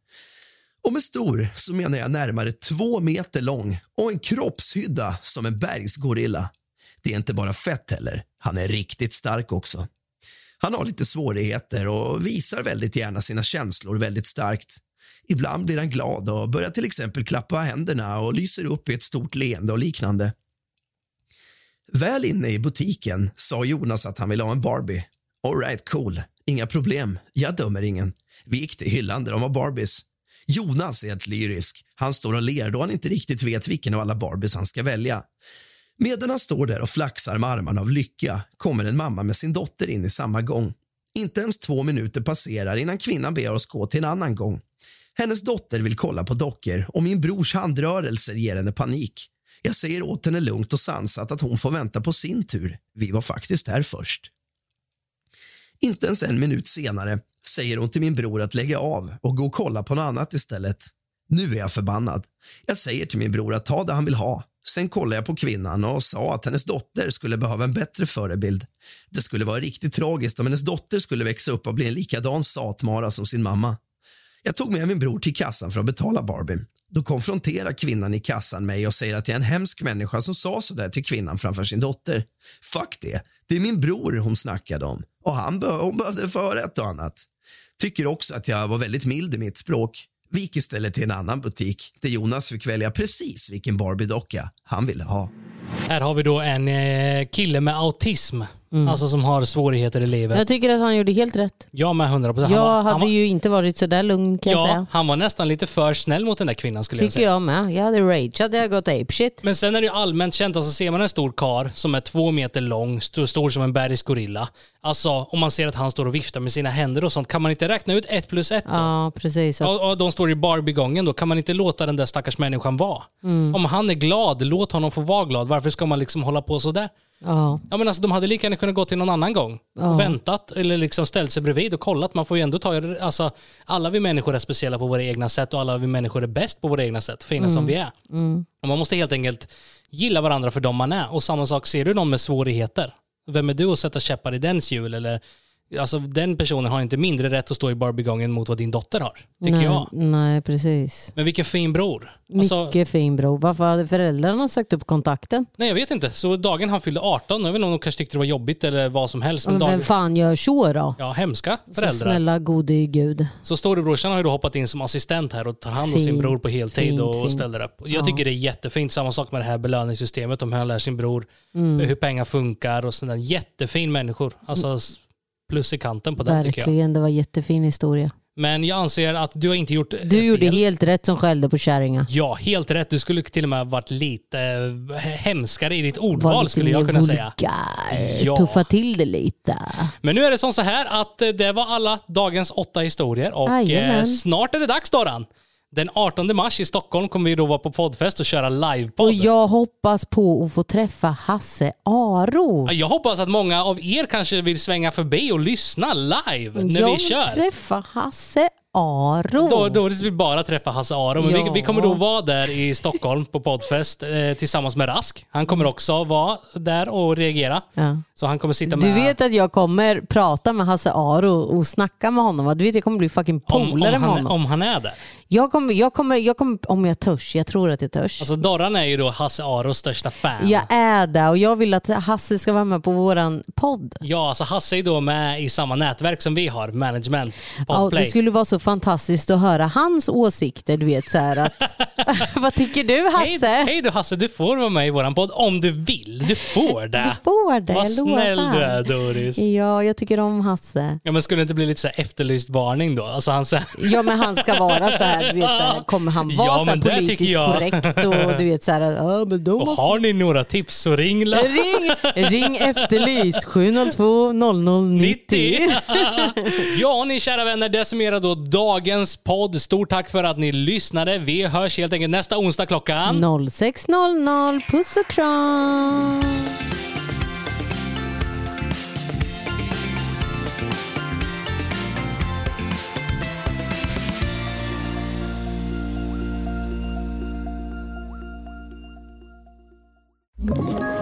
Och med stor så menar jag närmare två meter lång och en kroppshydda som en bergsgorilla. Det är inte bara fett heller, han är riktigt stark också. Han har lite svårigheter och visar väldigt gärna sina känslor väldigt starkt. Ibland blir han glad och börjar till exempel klappa händerna och lyser upp i ett stort leende och liknande. Väl inne i butiken sa Jonas att han ville ha en Barbie Alright, cool. Inga problem. Jag dömer ingen. Vi gick till hyllan där de har Barbies. Jonas är helt lyrisk. Han står och ler då han inte riktigt vet vilken av alla Barbies han ska välja. Medan han står där och flaxar med armarna av lycka kommer en mamma med sin dotter in i samma gång. Inte ens två minuter passerar innan kvinnan ber oss gå till en annan gång. Hennes dotter vill kolla på dockor och min brors handrörelser ger henne panik. Jag säger åt henne lugnt och sansat att hon får vänta på sin tur. Vi var faktiskt här först. Inte ens en minut senare säger hon till min bror att lägga av och gå och kolla på något annat istället. Nu är jag förbannad. Jag säger till min bror att ta det han vill ha. Sen kollade jag på kvinnan och sa att hennes dotter skulle behöva en bättre förebild. Det skulle vara riktigt tragiskt om hennes dotter skulle växa upp och bli en likadan satmara som sin mamma. Jag tog med min bror till kassan för att betala Barbie. Då konfronterar kvinnan i kassan mig och säger att jag är en hemsk människa som sa så där till kvinnan framför sin dotter. Fuck det. Det är min bror hon snackade om och han be hon behövde förrätt ett och annat. Tycker också att jag var väldigt mild i mitt språk. Vi gick istället till en annan butik där Jonas fick välja precis vilken Barbie-docka han ville ha. Här har vi då en eh, kille med autism. Alltså som har svårigheter i livet. Jag tycker att han gjorde helt rätt. Jag med 100 procent. Jag hade ju inte varit så där lugn kan jag ja, säga. han var nästan lite för snäll mot den där kvinnan skulle jag Tycker säga. jag med. Jag hade rage, hade jag gått ape shit. Men sen är det ju allmänt känt, alltså ser man en stor kar som är två meter lång, st- stor som en bergisk gorilla. Alltså om man ser att han står och viftar med sina händer och sånt, kan man inte räkna ut ett plus ett då? Ja, precis. Och, och de står i Barbie-gången, då kan man inte låta den där stackars människan vara. Mm. Om han är glad, låt honom få vara glad. Varför ska man liksom hålla på sådär? Ja. Ja, men alltså, de hade lika gärna kunnat gå till någon annan gång. Ja. Och väntat eller liksom ställt sig bredvid och kollat. Man får ju ändå ta, alltså, alla vi människor är speciella på våra egna sätt och alla vi människor är bäst på våra egna sätt, fina som vi är. Mm. Och man måste helt enkelt gilla varandra för dem man är. Och samma sak, ser du någon med svårigheter, vem är du att sätta käppar i dens hjul? Eller, alltså, den personen har inte mindre rätt att stå i Barbie-gången mot vad din dotter har, tycker nej, jag. Nej, precis. Men vilken fin bror. Alltså, Mycket fin bror. Varför hade föräldrarna sagt upp kontakten? nej, jag vet inte. Så dagen han fyllde 18, jag vet inte om de kanske tyckte det var jobbigt eller vad som helst. Men Men vem dag, fan gör så då? ja, hemska Så föräldrar. snälla gode gud. Så storebrorsan har ju då hoppat in som assistent här och tar hand om sin bror på heltid fint, och fint. ställer upp. Jag Ja. tycker det är jättefint. Samma sak med det här belöningssystemet, om hur han lär sin bror Mm. hur pengar funkar och sådär. Jättefin människor. Alltså plus i kanten på den tycker jag. Verkligen, det var jättefin historia. Men jag anser att du har inte gjort eh, Du fel. gjorde helt rätt som skällde på kärringar. Ja, helt rätt. Du skulle till och med varit lite eh, hemskare i ditt ordval skulle jag kunna säga. vulgär. Ja. Tuffa till det lite. Men nu är det som så här att eh, det var alla dagens åtta historier och eh, Jajamän. snart är det dags Doran. Den 18 mars i Stockholm kommer vi då vara på poddfest och köra livepodd. Och jag hoppas på att få träffa Hasse Aro. Ja, Jag hoppas att många av er kanske vill svänga förbi och lyssna live när jag vi vill kör. träffa Hasse Aro. Då, då vill vi bara träffa Hasse Aro. Men vi, Ja. vi kommer då vara där i Stockholm på poddfest eh, tillsammans med Rask. Han kommer också vara där och reagera. Ja. Så han kommer sitta med... Du vet att jag kommer prata med Hasse Aro och snacka med honom va? Du vet jag kommer bli fucking polare med honom. om han är där. Jag kommer, jag kommer, jag kommer, om jag törs, jag tror att jag törs. Alltså Dorran är ju då Hasse Aros största fan. jag är det och jag vill att Hasse ska vara med på våran podd. Ja, alltså Hasse är då med i samma nätverk som vi har, Management, Ja, Podplay. det skulle vara så fantastiskt att höra hans åsikter. Du vet så här att, vad tycker du Hej, Hasse? hej du Hasse, du får vara med i våran podd om du vill. Du får det. Du får det, Vad snäll lovar. du är Doris. Ja, jag tycker om Hasse. Ja men skulle det inte bli lite så här efterlyst varning då? Alltså han säger... Ja men han ska vara så här, du vet, så här kommer han vara Ja, så här politiskt korrekt och du vet så här, ja men då Och måste har ni några tips så ring Ring, ring efterlyst 702 00 90. 90. ja, ni kära vänner, det summerar då dagens podd. Stort tack för att ni lyssnade. Vi hörs helt enkelt nästa onsdag klockan... 0600 puss och kram. you